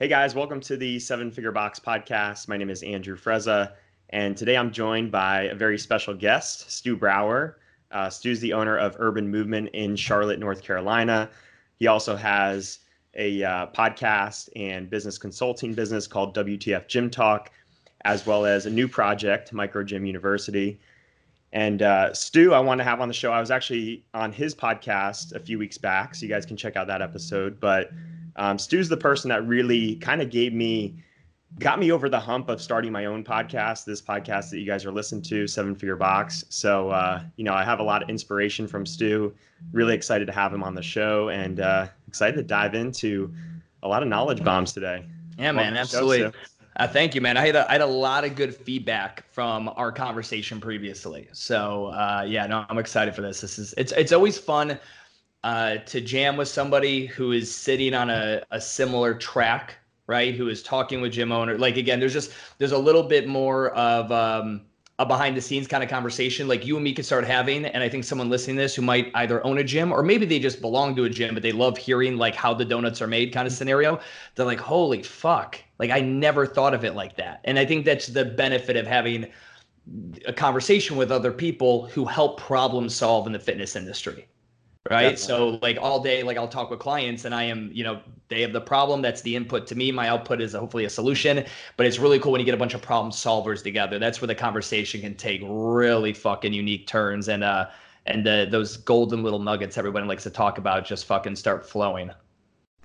Hey guys, welcome to the Seven Figure Box podcast. My name is Andrew Frezza, and today I'm joined by a very special guest, Stu Brauer. Uh, Stu's the owner of Urban Movement in Charlotte, North Carolina. He also has a uh, podcast and business consulting business called WTF Gym Talk, as well as a new project, Micro Gym University. And uh, Stu, I want to have on the show. I was actually on his podcast a few weeks back, so you guys can check out that episode. But um, Stu's the person that really kind of gave me, got me over the hump of starting my own podcast. This podcast that you guys are listening to, Seven Figure Box. So uh, you know, I have a lot of inspiration from Stu. Really excited to have him on the show, and uh, excited to dive into a lot of knowledge bombs today. Yeah, man, absolutely. Show, uh, thank you, man. I had, a, I had a lot of good feedback from our conversation previously. So uh, yeah, no, I'm excited for this. This is it's it's always fun uh, to jam with somebody who is sitting on a, a similar track, right? Who is talking with gym owner. Like again, there's just there's a little bit more of um, a behind the scenes kind of conversation like you and me could start having and i think someone listening to this who might either own a gym or maybe they just belong to a gym but they love hearing like how the donuts are made kind of scenario they're like holy fuck like i never thought of it like that and i think that's the benefit of having a conversation with other people who help problem solve in the fitness industry right? Definitely. so like all day like i'll talk with clients and i am you know they have the problem. That's the input to me. My output is hopefully a solution but it's really cool when you get a bunch of problem solvers together. That's where the conversation can take really fucking unique turns and uh and the, those golden little nuggets everybody likes to talk about just fucking start flowing.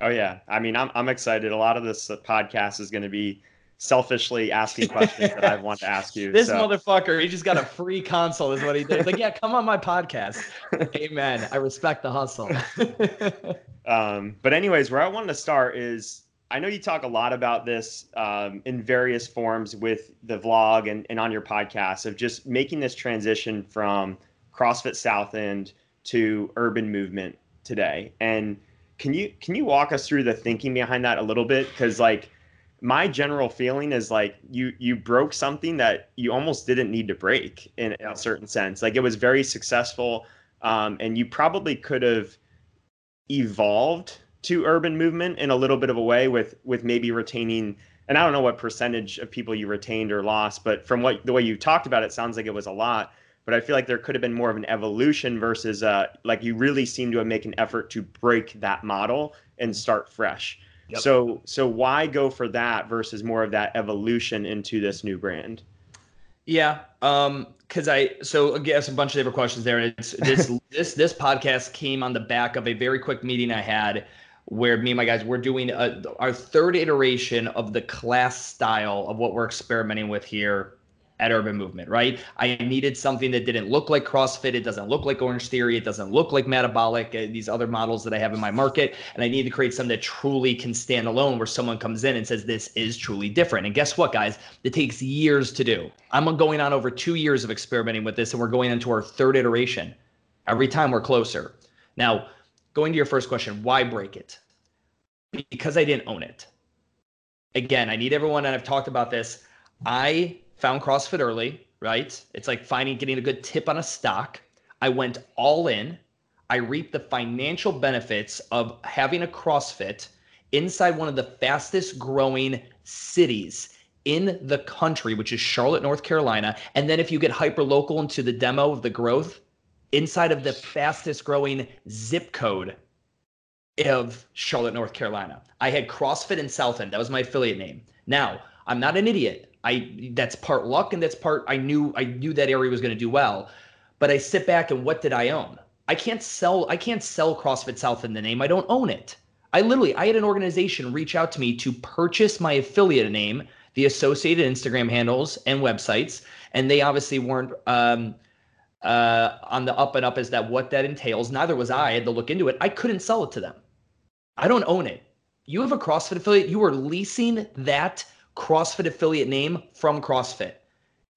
Oh yeah. I mean i'm, I'm excited. A lot of this podcast is going to be selfishly asking questions that I want to ask you. This so. motherfucker, he just got a free console, is what he did. He's like, yeah, come on my podcast. Amen. I respect the hustle. um, but anyways, where I wanted to start is I know you talk a lot about this um, in various forms with the vlog and, and on your podcast of just making this transition from CrossFit South End to urban movement today. And can you can you walk us through the thinking behind that a little bit? Because like my general feeling is like you you broke something that you almost didn't need to break in, in a certain sense. Like it was very successful, um, and you probably could have evolved to urban movement in a little bit of a way with with maybe retaining. And I don't know what percentage of people you retained or lost, but from what the way you talked about it, sounds like it was a lot. But I feel like there could have been more of an evolution versus uh, like you really seem to have made an effort to break that model and start fresh. Yep. So so why go for that versus more of that evolution into this new brand? Yeah, um, because I so I guess a bunch of different questions there. It's this this this podcast came on the back of a very quick meeting I had where me and my guys we're doing a, our third iteration of the class style of what we're experimenting with here at Urban Movement, right? I needed something that didn't look like CrossFit. It doesn't look like Orange Theory. It doesn't look like Metabolic, uh, these other models that I have in my market. And I need to create something that truly can stand alone where someone comes in and says, this is truly different. And guess what, guys? It takes years to do. I'm going on over two years of experimenting with this, and we're going into our third iteration. Every time we're closer. Now, going to your first question, why break it? Because I didn't own it. Again, I need everyone, and I've talked about this. I found CrossFit early, right? It's like finding getting a good tip on a stock. I went all in. I reaped the financial benefits of having a CrossFit inside one of the fastest growing cities in the country, which is Charlotte, North Carolina. And then if you get hyper local into the demo of the growth, inside of the fastest growing zip code of Charlotte, North Carolina. I had CrossFit in South End. That was my affiliate name. Now, I'm not an idiot. I that's part luck and that's part I knew I knew that area was going to do well. But I sit back and what did I own? I can't sell I can't sell CrossFit South End the name. I don't own it. I literally I had an organization reach out to me to purchase my affiliate name, the associated Instagram handles and websites, and they obviously weren't um, uh, on the up and up as that what that entails. Neither was I. I had to look into it. I couldn't sell it to them. I don't own it. You have a CrossFit affiliate. You are leasing that CrossFit affiliate name from CrossFit.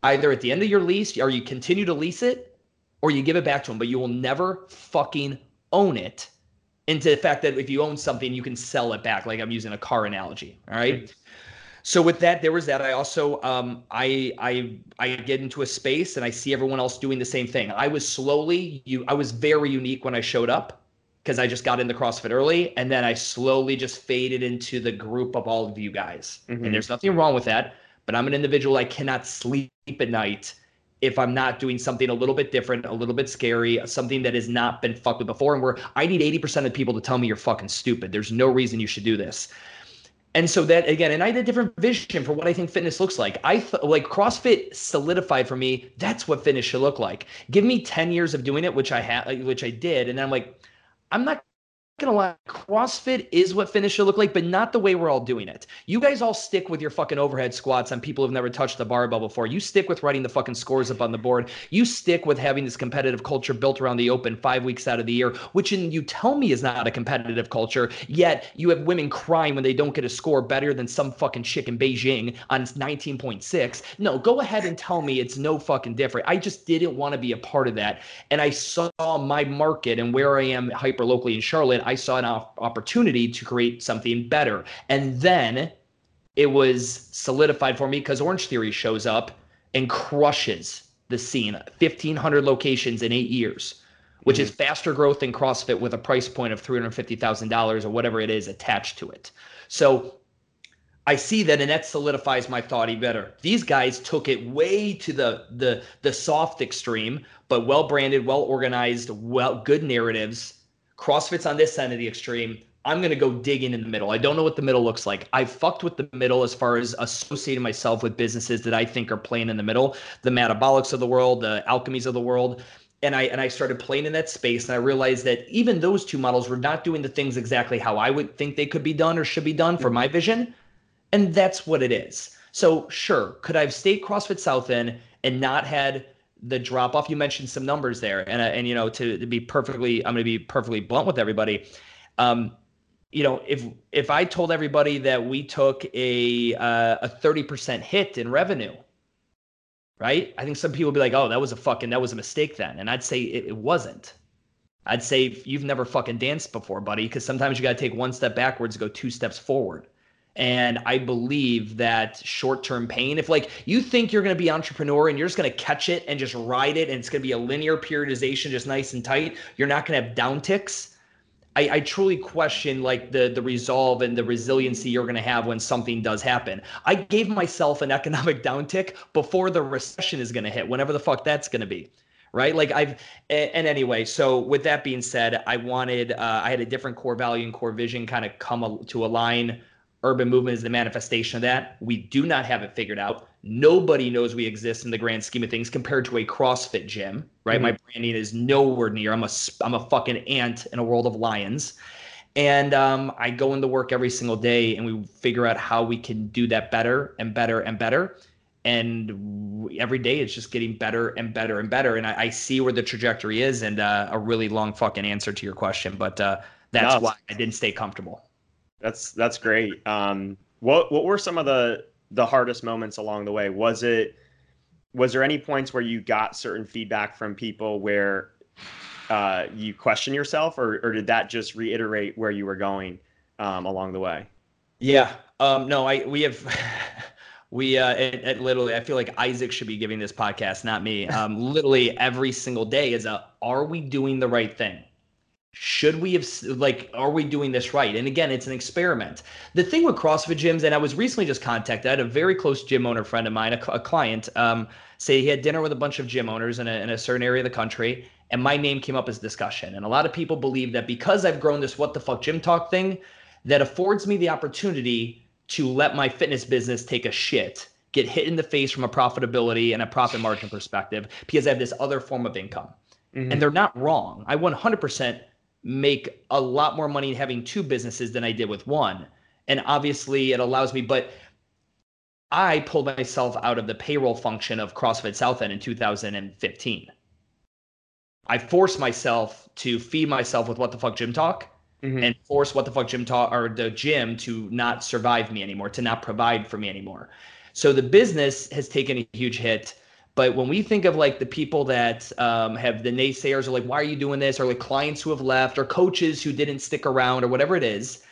Either at the end of your lease, or you continue to lease it, or you give it back to them, but you will never fucking own it into the fact that if you own something, you can sell it back. Like I'm using a car analogy. All right. So with that, there was that. I also um, I I I get into a space and I see everyone else doing the same thing. I was slowly you I was very unique when I showed up because I just got into CrossFit early. And then I slowly just faded into the group of all of you guys. Mm-hmm. And there's nothing wrong with that. But I'm an individual, I cannot sleep at night if I'm not doing something a little bit different, a little bit scary, something that has not been fucked with before. And where I need 80% of people to tell me you're fucking stupid. There's no reason you should do this. And so that again, and I had a different vision for what I think fitness looks like. I th- like CrossFit solidified for me. That's what fitness should look like. Give me 10 years of doing it, which I had, which I did. And then I'm like, I'm not gonna lie, CrossFit is what fitness should look like, but not the way we're all doing it. You guys all stick with your fucking overhead squats on people who've never touched the barbell before. You stick with writing the fucking scores up on the board. You stick with having this competitive culture built around the open five weeks out of the year, which in you tell me is not a competitive culture. Yet you have women crying when they don't get a score better than some fucking chick in Beijing on 19.6. No, go ahead and tell me it's no fucking different. I just didn't want to be a part of that. And I saw my market and where I am hyper locally in Charlotte. I saw an opportunity to create something better. And then it was solidified for me because Orange Theory shows up and crushes the scene 1,500 locations in eight years, which mm-hmm. is faster growth than CrossFit with a price point of $350,000 or whatever it is attached to it. So I see that, and that solidifies my thought even better. These guys took it way to the the the soft extreme, but well branded, well organized, well good narratives, CrossFit's on this end of the extreme. I'm going to go dig in in the middle. I don't know what the middle looks like. I've fucked with the middle as far as associating myself with businesses that I think are playing in the middle, the metabolics of the world, the alchemies of the world. And I and I started playing in that space and I realized that even those two models were not doing the things exactly how I would think they could be done or should be done for my vision. And that's what it is. So sure, could I have stayed CrossFit South End and not had the drop off. You mentioned some numbers there, and uh, and you know to, to be perfectly, I'm going to be perfectly blunt with everybody. Um, you know, if if I told everybody that we took a uh, a thirty percent hit in revenue, right? I think some people would be like, "Oh, that was a fucking that was a mistake then," and I'd say it, it wasn't. I'd say you've never fucking danced before, buddy, because sometimes you got to take one step backwards, go two steps forward. And I believe that short term pain, if like you think you're going to be entrepreneur and you're just going to catch it and just ride it and it's going to be a linear periodization, just nice and tight, you're not going to have down ticks. I, I, truly question like the the resolve and the resiliency you're going to have when something does happen. I gave myself an economic downtick before the recession is going to hit, whenever the fuck that's going to be right? Like I've, and anyway, so with that being said, I wanted, uh, I had a different core value and core vision kind of come to align urban movement is the manifestation of that. We do not have it figured out. Nobody knows we exist in the grand scheme of things compared to a CrossFit gym, right? Mm-hmm. My branding is nowhere near. I'm a I'm a fucking ant in a world of lions. And um, I go into work every single day and we figure out how we can do that better and better and better. And every day it's just getting better and better and better. And I, I see where the trajectory is and uh, a really long fucking answer to your question. But uh, that's no. why I didn't stay comfortable. That's that's great. Um, what what were some of the the hardest moments along the way? Was it was there any points where you got certain feedback from people where uh, you question yourself, or or did that just reiterate where you were going um, along the way? Yeah. Um, no, I we have. we uh it, it literally i feel like isaac should be giving this podcast not me um literally every single day is a are we doing the right thing should we have like are we doing this right? And again it's an experiment. The thing with crossfit gyms and i was recently just contacted i had a very close gym owner friend of mine a, a client um, say he had dinner with a bunch of gym owners in a, in a certain area of the country and my name came up as discussion. And a lot of people believe that because i've grown this what the fuck gym talk thing that affords me the opportunity to let my fitness business take a shit get hit in the face from a profitability and a profit margin perspective because i have this other form of income. Mm-hmm. and they're not wrong. I 100% make a lot more money having two businesses than I did with one. And obviously, it allows me, but I pulled myself out of the payroll function of CrossFit South End in 2015. I forced myself to feed myself with what the fuck gym talk mm-hmm. and force what the fuck gym talk or the gym to not survive me anymore, to not provide for me anymore. So the business has taken a huge hit but when we think of like the people that um, have the naysayers or like, why are you doing this? Or like clients who have left or coaches who didn't stick around or whatever it is,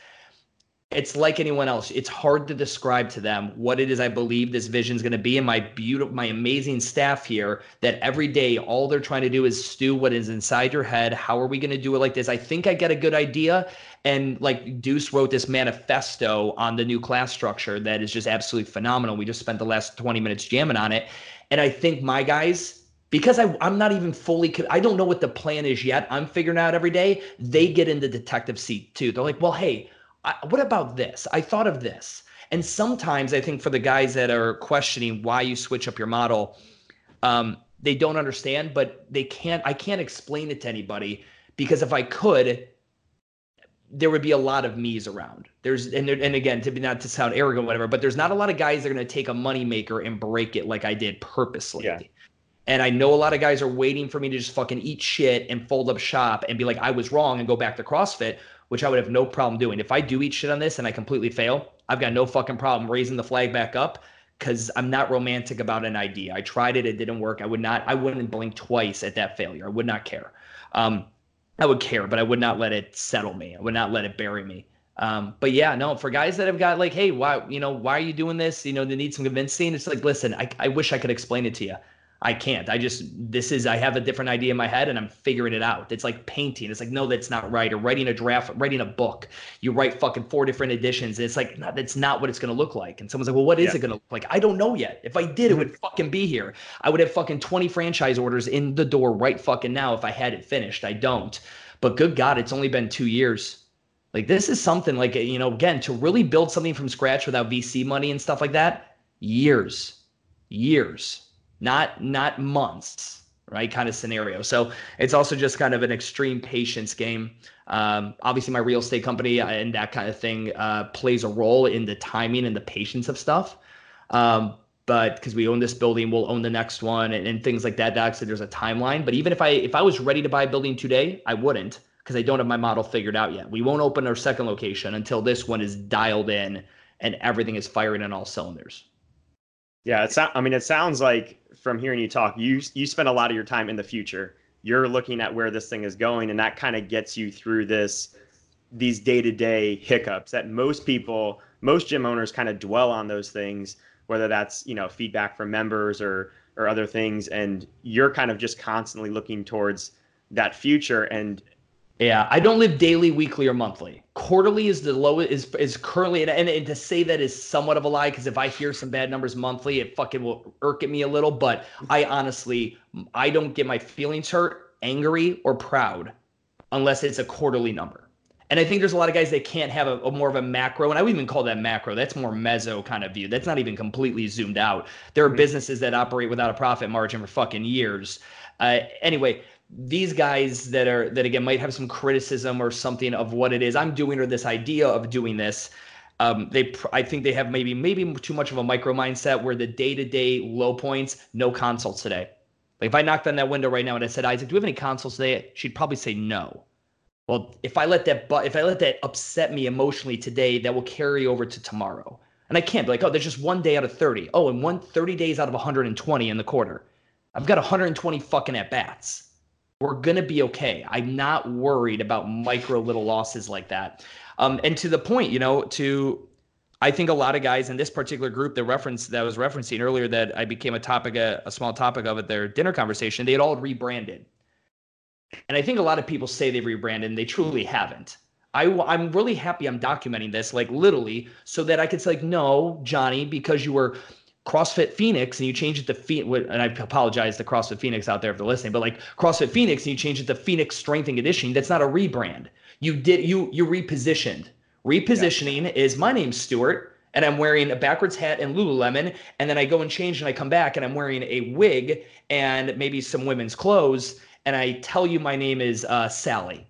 it's like anyone else. It's hard to describe to them what it is I believe this vision is going to be. And my beautiful, my amazing staff here that every day, all they're trying to do is Stu what is inside your head. How are we going to do it like this? I think I get a good idea. And like Deuce wrote this manifesto on the new class structure that is just absolutely phenomenal. We just spent the last 20 minutes jamming on it. And I think my guys, because I, I'm not even fully, I don't know what the plan is yet. I'm figuring out every day. They get in the detective seat too. They're like, well, hey, I, what about this? I thought of this. And sometimes I think for the guys that are questioning why you switch up your model, um, they don't understand, but they can't. I can't explain it to anybody because if I could, there would be a lot of me's around. There's and there, and again to be not to sound arrogant, whatever, but there's not a lot of guys that are going to take a moneymaker and break it like I did purposely. Yeah. And I know a lot of guys are waiting for me to just fucking eat shit and fold up shop and be like, I was wrong and go back to CrossFit which I would have no problem doing. If I do eat shit on this and I completely fail, I've got no fucking problem raising the flag back up because I'm not romantic about an idea. I tried it, it didn't work. I would not, I wouldn't blink twice at that failure. I would not care. Um, I would care, but I would not let it settle me. I would not let it bury me. Um, but yeah, no, for guys that have got like, hey, why, you know, why are you doing this? You know, they need some convincing. It's like, listen, I, I wish I could explain it to you. I can't. I just this is I have a different idea in my head and I'm figuring it out. It's like painting. It's like no, that's not right. Or writing a draft, writing a book. You write fucking four different editions. it's like no, that's not what it's gonna look like. And someone's like, well, what is yeah. it gonna look like? I don't know yet. If I did, it would mm-hmm. fucking be here. I would have fucking 20 franchise orders in the door right fucking now if I had it finished. I don't. But good God, it's only been two years. Like this is something like you know again to really build something from scratch without VC money and stuff like that. Years, years not not months right kind of scenario. So it's also just kind of an extreme patience game. Um, obviously my real estate company uh, and that kind of thing uh, plays a role in the timing and the patience of stuff. Um, but because we own this building we'll own the next one and, and things like that That actually there's a timeline. But even if i if i was ready to buy a building today i wouldn't because i don't have my model figured out yet. We won't open our second location until this one is dialed in and everything is firing on all cylinders yeah, it's. I mean, it sounds like from hearing you talk, you you spend a lot of your time in the future. You're looking at where this thing is going, and that kind of gets you through this these day to day hiccups that most people, most gym owners, kind of dwell on those things, whether that's you know feedback from members or or other things, and you're kind of just constantly looking towards that future and yeah, I don't live daily, weekly, or monthly. Quarterly is the lowest is is currently and, and, to say that is somewhat of a lie because if I hear some bad numbers monthly, it fucking will irk at me a little. But I honestly I don't get my feelings hurt, angry, or proud unless it's a quarterly number. And I think there's a lot of guys that can't have a, a, more of a macro, and I would even call that macro. That's more meso kind of view. That's not even completely zoomed out. There are mm-hmm. businesses that operate without a profit margin for fucking years. Uh, anyway, these guys that are that again might have some criticism or something of what it is I'm doing or this idea of doing this. Um, they I think they have maybe maybe too much of a micro mindset where the day to day low points, no consults today. Like if I knocked on that window right now and I said, Isaac, do we have any consults today? She'd probably say no. Well, if I let that but if I let that upset me emotionally today, that will carry over to tomorrow. And I can't be like, oh, there's just one day out of 30. Oh, and one 30 days out of 120 in the quarter. I've got 120 fucking at bats we're going to be okay. I'm not worried about micro little losses like that. Um, and to the point, you know, to I think a lot of guys in this particular group, the reference that I was referencing earlier, that I became a topic, a, a small topic of at their dinner conversation, they had all rebranded. And I think a lot of people say they've rebranded, and they truly haven't. I, I'm really happy I'm documenting this, like literally, so that I could say, like, no, Johnny, because you were CrossFit Phoenix and you change it to Phoenix, and I apologize to CrossFit Phoenix out there if they're listening, but like CrossFit Phoenix and you change it to Phoenix Strength and Conditioning, that's not a rebrand. You did you you repositioned. Repositioning yeah. is my name's Stuart and I'm wearing a backwards hat and Lululemon, and then I go and change and I come back and I'm wearing a wig and maybe some women's clothes, and I tell you my name is uh, Sally.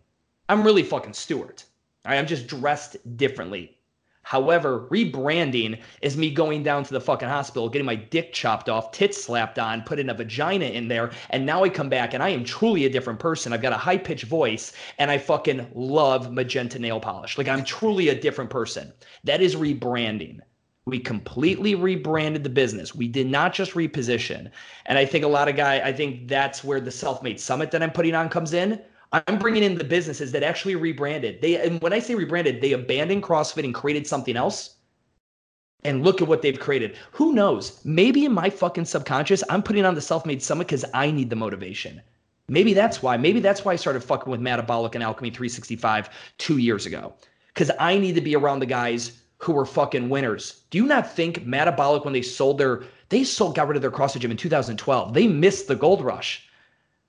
I'm really fucking Stuart. Right? I'm just dressed differently. However, rebranding is me going down to the fucking hospital, getting my dick chopped off, tits slapped on, putting a vagina in there, and now I come back and I am truly a different person. I've got a high pitched voice and I fucking love magenta nail polish. Like I'm truly a different person. That is rebranding. We completely rebranded the business. We did not just reposition. And I think a lot of guy, I think that's where the self-made summit that I'm putting on comes in. I'm bringing in the businesses that actually rebranded. They and when I say rebranded, they abandoned CrossFit and created something else. And look at what they've created. Who knows? Maybe in my fucking subconscious, I'm putting on the self-made summit because I need the motivation. Maybe that's why. Maybe that's why I started fucking with Metabolic and Alchemy 365 two years ago. Because I need to be around the guys who were fucking winners. Do you not think Metabolic, when they sold their, they sold, got rid of their CrossFit gym in 2012. They missed the gold rush.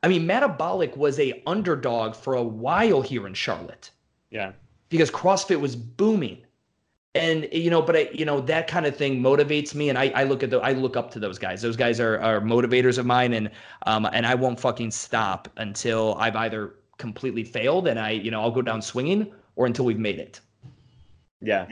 I mean, Metabolic was a underdog for a while here in Charlotte. Yeah. Because CrossFit was booming. And you know, but I, you know, that kind of thing motivates me, and I, I look at the, I look up to those guys. Those guys are, are motivators of mine, and um, and I won't fucking stop until I've either completely failed, and I, you know, I'll go down swinging, or until we've made it. Yeah.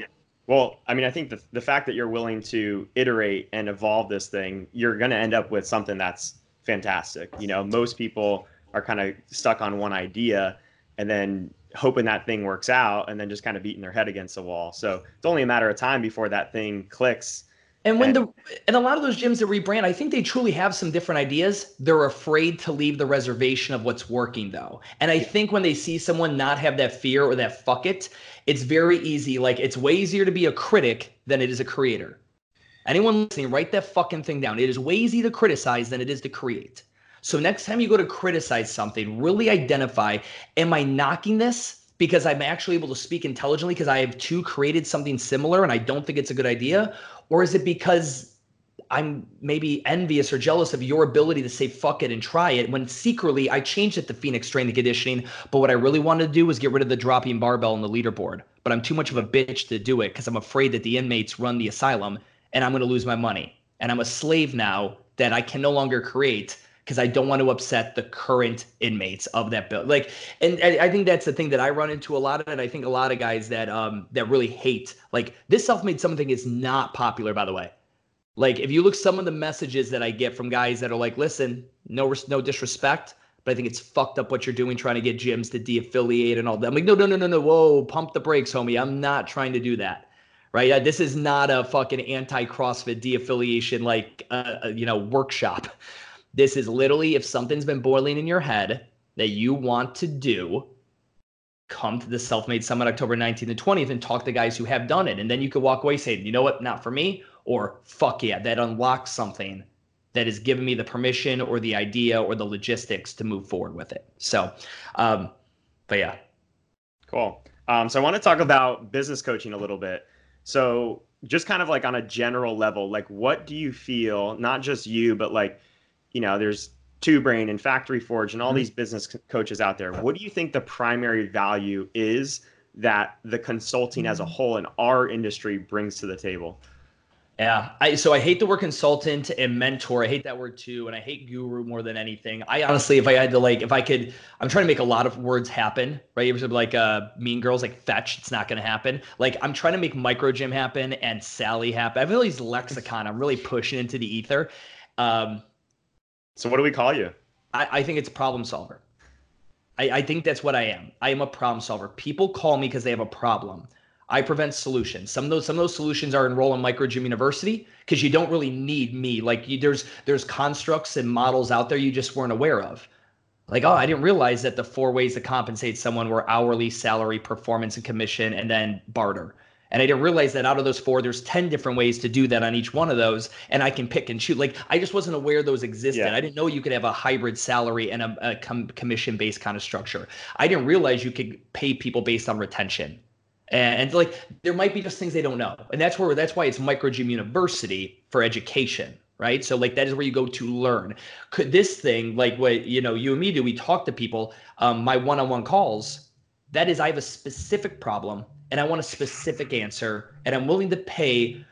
Well, I mean, I think the the fact that you're willing to iterate and evolve this thing, you're going to end up with something that's fantastic. You know, most people are kind of stuck on one idea and then hoping that thing works out and then just kind of beating their head against the wall. So it's only a matter of time before that thing clicks. And when and, the and a lot of those gyms that rebrand, I think they truly have some different ideas. They're afraid to leave the reservation of what's working though. And I think when they see someone not have that fear or that fuck it, it's very easy. Like it's way easier to be a critic than it is a creator. Anyone listening, write that fucking thing down. It is way easier to criticize than it is to create. So next time you go to criticize something, really identify am I knocking this because I'm actually able to speak intelligently because I have too created something similar and I don't think it's a good idea? Or is it because I'm maybe envious or jealous of your ability to say fuck it and try it when secretly I changed it to Phoenix strength conditioning, but what I really wanted to do was get rid of the dropping barbell on the leaderboard. But I'm too much of a bitch to do it because I'm afraid that the inmates run the asylum and I'm going to lose my money. And I'm a slave now that I can no longer create because I don't want to upset the current inmates of that bill. Like, and, I think that's the thing that I run into a lot of, and I think a lot of guys that um that really hate like this self-made summit is not popular, by the way. Like, if you look some of the messages that I get from guys that are like, listen, no no disrespect, but I think it's fucked up what you're doing, trying to get gyms to de-affiliate and all that. I'm like, no, no, no, no, no, whoa, pump the brakes, homie. I'm not trying to do that right? Uh, this is not a fucking anti CrossFit de-affiliation like uh, uh, you know workshop. This is literally if something's been boiling in your head that you want to do, come to the Self-Made Summit October 19th and 20th and talk to guys who have done it, and then you could walk away saying, you know what, not for me, or fuck yeah, that unlocks something that has given me the permission or the idea or the logistics to move forward with it. So, um, but yeah. Cool. Um, so I want to talk about business coaching a little bit. So just kind of like on a general level, like what do you feel, not just you, but like, you know, there's Two Brain and Factory Forge and all mm-hmm. these business coaches out there. What do you think the primary value is that the consulting as a whole in our industry brings to the table? Yeah. I, so I hate the word consultant and mentor. I hate that word too. And I hate guru more than anything. I honestly, if I had to like, if I could, I'm trying to make a lot of words happen, right? It was like uh, mean girls, like fetch. It's not going to happen. Like I'm trying to make micro gym happen and Sally happen. I have all these lexicon. I'm really pushing into the ether. Um, so what do we call you? I, I think it's problem solver. I, I think that's what I am. I am a problem solver. People call me because they have a problem. I prevent solutions. Some of those some of those solutions are enroll in Micro Gym University because you don't really need me. Like you, there's there's constructs and models out there you just weren't aware of. Like oh, I didn't realize that the four ways to compensate someone were hourly, salary, performance, and commission, and then barter. And I didn't realize that out of those four, there's 10 different ways to do that on each one of those. And I can pick and choose. Like I just wasn't aware those existed. Yeah. I didn't know you could have a hybrid salary and a, a com- commission based kind of structure. I didn't realize you could pay people based on retention and, like there might be just things they don't know. And that's where that's why it's microgym university for education right? So like that is where you go to learn. Could this thing like what you know you and me do we talk to people um, my one-on-one calls that is i have a specific problem and i want a specific answer and i'm willing to pay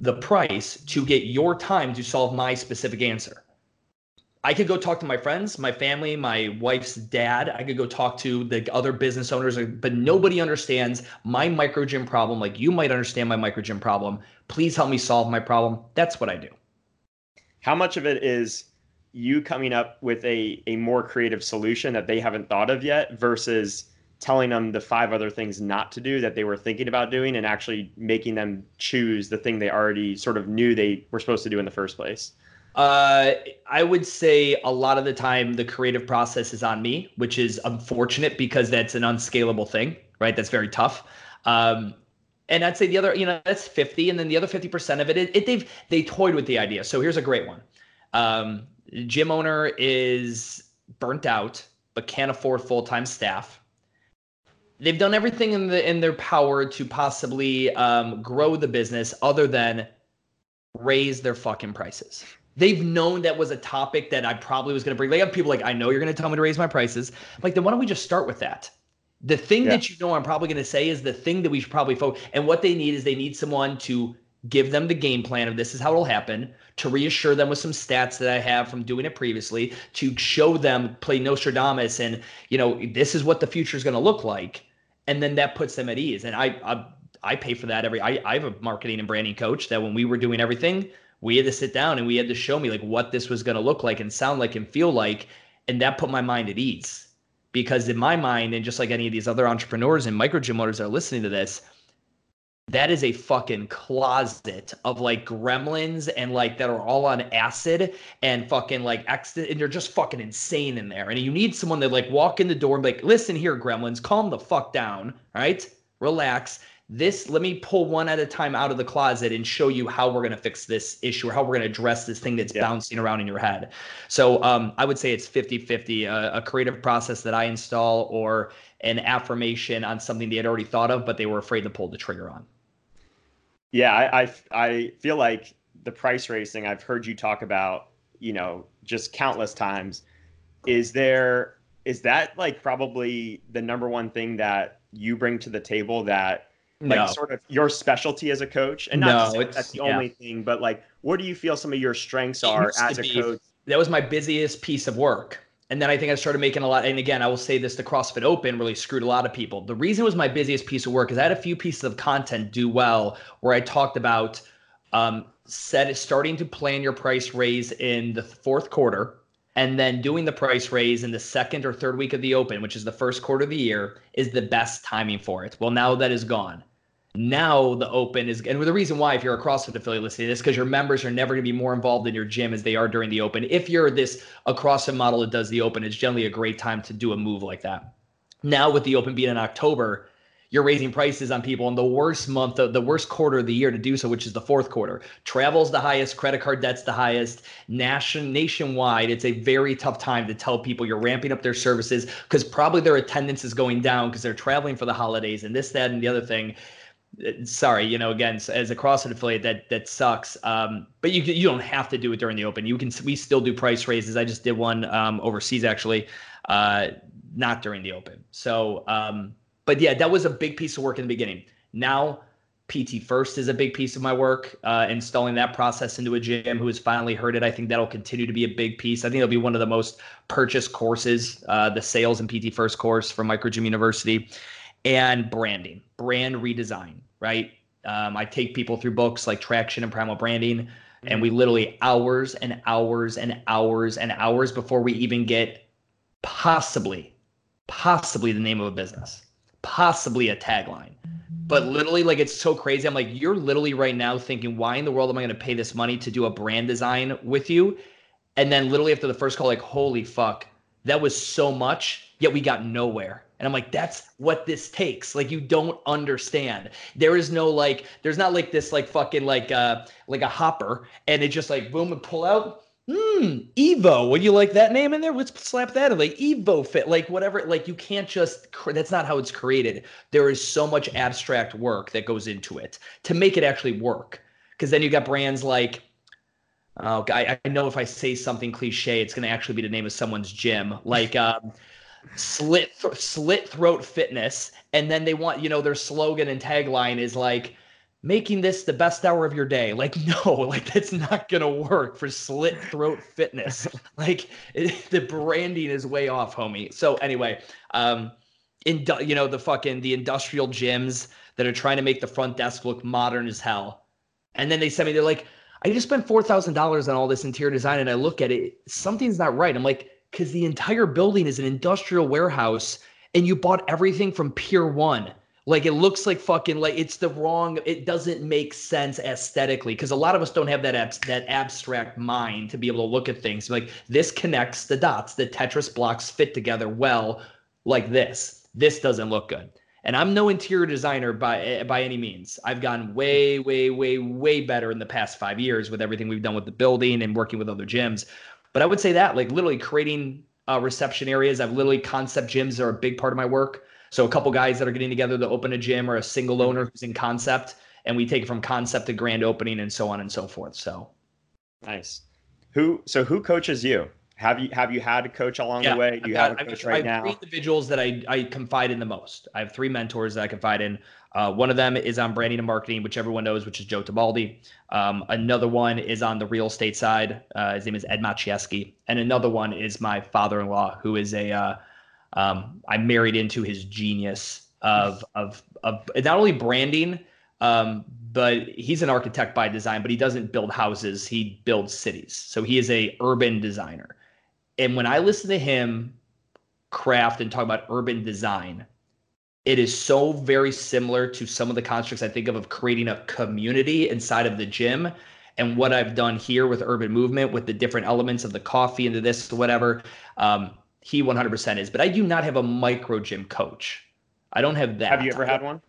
the price to get your time to solve my specific answer I could go talk to my friends, my family, my wife's dad. I could go talk to the other business owners, uh, but nobody understands my micro gym problem like you might understand my micro gym problem. Please help me solve my problem. That's what I do. How much of it is you coming up with a, a more creative solution that they haven't thought of yet versus telling them the five other things not to do that they were thinking about doing and actually making them choose the thing they already sort of knew they were supposed to do in the first place? Uh, I would say a lot of the time the creative process is on me, which is unfortunate because that's an unscalable thing, right? That's very tough. Um, and I'd say the other, you know, that's 50, and then the other 50% of it, it, it they've they toyed with the idea. So here's a great one. Um, gym owner is burnt out, but can't afford full-time staff. They've done everything in the in their power to possibly um, grow the business, other than raise their fucking prices. They've known that was a topic that I probably was going to bring. They have people like, I know you're going to tell me to raise my prices. I'm like, then why don't we just start with that? The thing yeah. that you know I'm probably going to say is the thing that we should probably focus. And what they need is they need someone to give them the game plan of this is how it'll happen, to reassure them with some stats that I have from doing it previously, to show them play Nostradamus and you know this is what the future is going to look like, and then that puts them at ease. And I I, I pay for that every. I, I have a marketing and branding coach that when we were doing everything, we had to sit down and we had to show me like what this was going to look like and sound like and feel like, and that put my mind at ease. Because in my mind, and just like any of these other entrepreneurs and micro gym owners that are listening to this, that is a fucking closet of like gremlins and like that are all on acid and fucking like ex and they're just fucking insane in there. And you need someone that like walk in the door and be like, listen here, gremlins, calm the fuck down, right? Relax. This, let me pull one at a time out of the closet and show you how we're going to fix this issue or how we're going to address this thing that's yeah. bouncing around in your head. So um, I would say it's 50 50, a, a creative process that I install or an affirmation on something they had already thought of, but they were afraid to pull the trigger on. Yeah, I, I, I feel like the price racing I've heard you talk about, you know, just countless times. Is there is that like probably the number one thing that you bring to the table that like no. sort of your specialty as a coach and not no, that's the yeah. only thing but like what do you feel some of your strengths are as a be, coach that was my busiest piece of work and then I think I started making a lot. And again, I will say this: the CrossFit Open really screwed a lot of people. The reason it was my busiest piece of work is I had a few pieces of content do well where I talked about um, set starting to plan your price raise in the fourth quarter, and then doing the price raise in the second or third week of the Open, which is the first quarter of the year, is the best timing for it. Well, now that is gone. Now the open is, and the reason why, if you're a CrossFit affiliate listening to this, because your members are never going to be more involved in your gym as they are during the open. If you're this across a CrossFit model that does the open, it's generally a great time to do a move like that. Now with the open being in October, you're raising prices on people in the worst month of the worst quarter of the year to do so, which is the fourth quarter. Travel's the highest, credit card debt's the highest. Nation nationwide, it's a very tough time to tell people you're ramping up their services because probably their attendance is going down because they're traveling for the holidays and this, that, and the other thing sorry, you know, again, as a CrossFit affiliate, that that sucks. Um, but you you don't have to do it during the open. You can we still do price raises. I just did one um, overseas actually, uh, not during the open. So, um, but yeah, that was a big piece of work in the beginning. Now. PT First is a big piece of my work, uh, installing that process into a gym who has finally heard it. I think that'll continue to be a big piece. I think it'll be one of the most purchased courses, uh, the sales and PT First course from Micro Gym University and branding, brand redesign, right? Um, I take people through books like Traction and Primal Branding, and we literally hours and hours and hours and hours before we even get possibly, possibly the name of a business, possibly a tagline. But literally, like it's so crazy. I'm like, you're literally right now thinking, why in the world am I going to pay this money to do a brand design with you? And then literally after the first call, like, holy fuck, that was so much, yet we got nowhere. And I'm like, that's what this takes. Like, you don't understand. There is no like, there's not like this like fucking like uh like a hopper, and it just like boom and pull out. Hmm, Evo. Would you like that name in there? Let's slap that in like Evo Fit, like whatever. Like you can't just. That's not how it's created. There is so much abstract work that goes into it to make it actually work. Because then you got brands like Oh, I, I know if I say something cliche, it's going to actually be the name of someone's gym. Like, um, slit th- slit throat fitness and then they want you know their slogan and tagline is like making this the best hour of your day. Like no like that's not gonna work for slit throat fitness. Like it, the branding is way off homie. So anyway um in you know the fucking the industrial gyms that are trying to make the front desk look modern as hell. And then they send me they're like i just spent $4000 on all this interior design and i look at it something's not right. I'm like because the entire building is an industrial warehouse and you bought everything from Pier One. Like it looks like fucking like it's the wrong. It doesn't make sense aesthetically because a lot of us don't have that abs- that abstract mind to be able to look at things like this connects the dots. The Tetris blocks fit together well, like this. This doesn't look good. And I'm no interior designer by eh, by any means. I've gotten way, way, way, way better in the past five years with everything we've done with the building and working with other gyms. But I would say that, like literally creating uh, reception areas. I've literally concept gyms are a big part of my work. So a couple guys that are getting together to open a gym or a single owner who's in concept, and we take it from concept to grand opening and so on and so forth. So nice. Who so who coaches you? Have you have you had a coach along yeah, the way? Do you got, have a coach I've, right I have now? Three individuals that I I confide in the most. I have three mentors that I confide in. Uh, one of them is on branding and marketing, which everyone knows, which is Joe Tabaldi. Um, another one is on the real estate side. Uh, his name is Ed Machieski. And another one is my father-in-law, who is a uh, um, I married into his genius of of of not only branding, um, but he's an architect by design. But he doesn't build houses; he builds cities. So he is a urban designer. And when I listen to him craft and talk about urban design, it is so very similar to some of the constructs I think of of creating a community inside of the gym. And what I've done here with Urban Movement, with the different elements of the coffee into this, whatever, um, he 100% is. But I do not have a micro gym coach. I don't have that. Have you ever had one?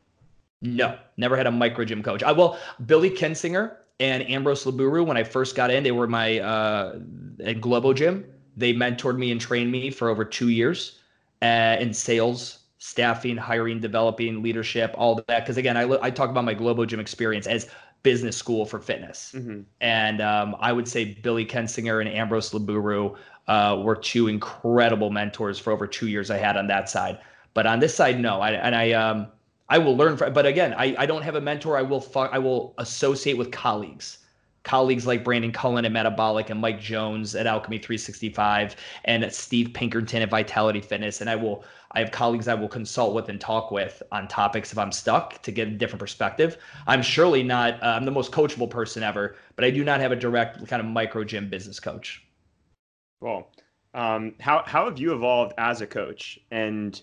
No, never had a micro gym coach. I will. Billy Kensinger and Ambrose Laburu, when I first got in, they were my uh, at Globo Gym. They mentored me and trained me for over two years uh, in sales, staffing, hiring, developing, leadership, all that. Because again, I, I talk about my Globo Gym experience as business school for fitness. Mm-hmm. And um, I would say Billy Kensinger and Ambrose Laburu uh, were two incredible mentors for over two years I had on that side. But on this side, no. I, and I um, I will learn from. But again, I, I don't have a mentor. I will fu- I will associate with colleagues. Colleagues like Brandon Cullen at Metabolic and Mike Jones at Alchemy 365 and Steve Pinkerton at Vitality Fitness. And I will I have colleagues I will consult with and talk with on topics if I'm stuck to get a different perspective. I'm surely not uh, I'm the most coachable person ever, but I do not have a direct kind of micro gym business coach. Cool. Um, how how have you evolved as a coach? And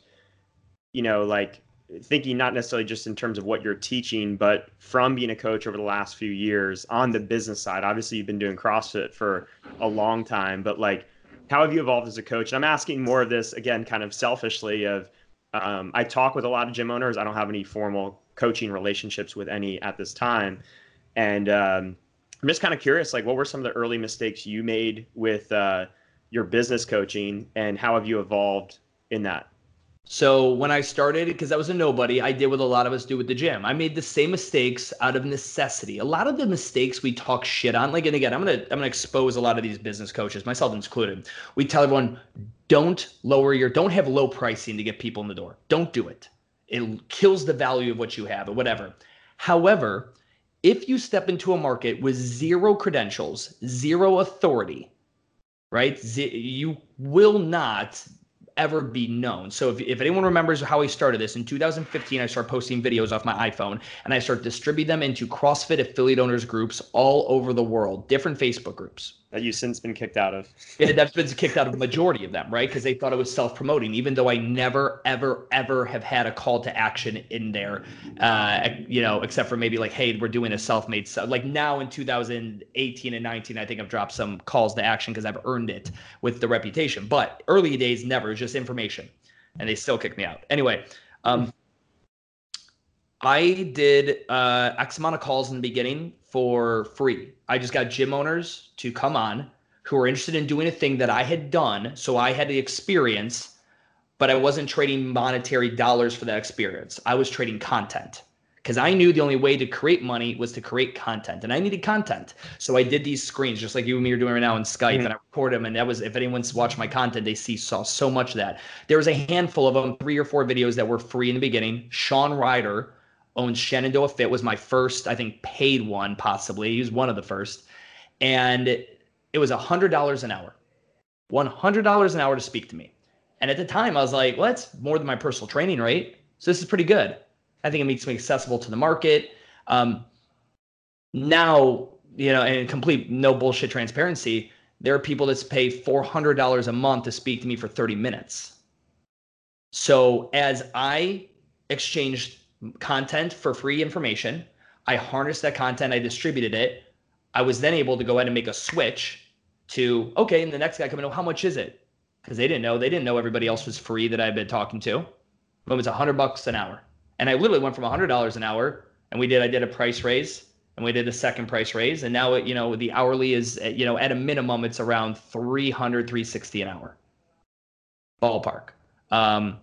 you know, like thinking not necessarily just in terms of what you're teaching, but from being a coach over the last few years on the business side. Obviously, you've been doing CrossFit for a long time, but like, how have you evolved as a coach? And I'm asking more of this again, kind of selfishly. Of um, I talk with a lot of gym owners. I don't have any formal coaching relationships with any at this time, and um, I'm just kind of curious. Like, what were some of the early mistakes you made with uh, your business coaching and how have you evolved in that? So when I started, because I was a nobody, I did what a lot of us do with the gym. I made the same mistakes out of necessity. A lot of the mistakes we talk shit on, like and again, I'm gonna I'm gonna expose a lot of these business coaches, myself included. We tell everyone, don't lower your, don't have low pricing to get people in the door. Don't do it. It kills the value of what you have or whatever. However, if you step into a market with zero credentials, zero authority, right? You will not ever be known. So if, if anyone remembers how I started this in 2015, I started posting videos off my iPhone and I started distribute them into CrossFit affiliate owners groups all over the world, different Facebook groups that you've since been kicked out of. yeah, that's been kicked out of majority of them, right? Because they thought it was self-promoting, even though I never, ever, ever have had a call to action in there. Uh, you know, except for maybe like, hey, we're doing a self-made stuff. Like now in 2018 and 19, I think I've dropped some calls to action because I've earned it with the reputation. But early days, never. just information, and they still kicked me out. Anyway. Um, I did uh, X amount of calls in the beginning for free. I just got gym owners to come on who were interested in doing a thing that I had done. So I had the experience, but I wasn't trading monetary dollars for that experience. I was trading content because I knew the only way to create money was to create content, and I needed content. So I did these screens just like you and me are doing right now in Skype, mm-hmm. and I record them. And that was if anyone's watched my content, they see saw so much of that. There was a handful of them, three or four videos that were free in the beginning. Sean Ryder owns Shenandoah Fit was my first, I think, paid one possibly. He was one of the first, and it was a hundred dollars an hour, one hundred dollars an hour to speak to me. And at the time, I was like, well, that's more than my personal training rate. So this is pretty good. I think it makes me accessible to the market. Um, now, you know, and complete no bullshit transparency, there are people that pay $400 a month to speak to me for 30 minutes. So as I exchanged content for free information. I harnessed that content, I distributed it. I was then able to go ahead and make a switch to okay, and the next guy coming, oh, how much is it? Because they didn't know, they didn't know everybody else was free that I've been talking to. But it was a hundred bucks an hour. And I literally went from a hundred dollars an hour and we did, I did a price raise and we did a second price raise. And now, it, you know, the hourly is, you know, at a minimum, it's around 300, 360 an hour ballpark. Um,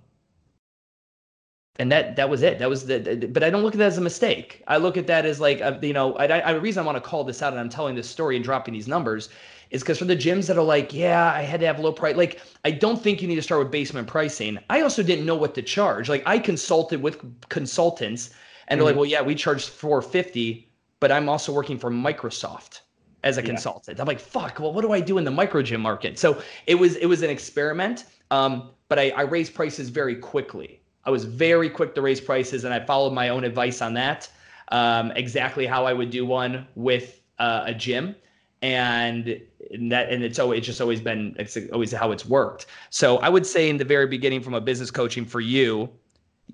and that that was it. That was the, the, But I don't look at that as a mistake. I look at that as like a, you know. I, I, the reason I want to call this out and I'm telling this story and dropping these numbers is because for the gyms that are like, yeah, I had to have low price. Like, I don't think you need to start with basement pricing. I also didn't know what to charge. Like, I consulted with consultants, and mm-hmm. they're like, mm-hmm. well, yeah, we charge 450, but I'm also working for Microsoft as a yeah. consultant. I'm like, fuck. Well, what do I do in the micro gym market? So it was it was an experiment. Um, but I, I raised prices very quickly. I was very quick to raise prices, and I followed my own advice on that. Um, exactly how I would do one with uh, a gym, and that and it's always it's just always been it's always how it's worked. So I would say in the very beginning, from a business coaching for you,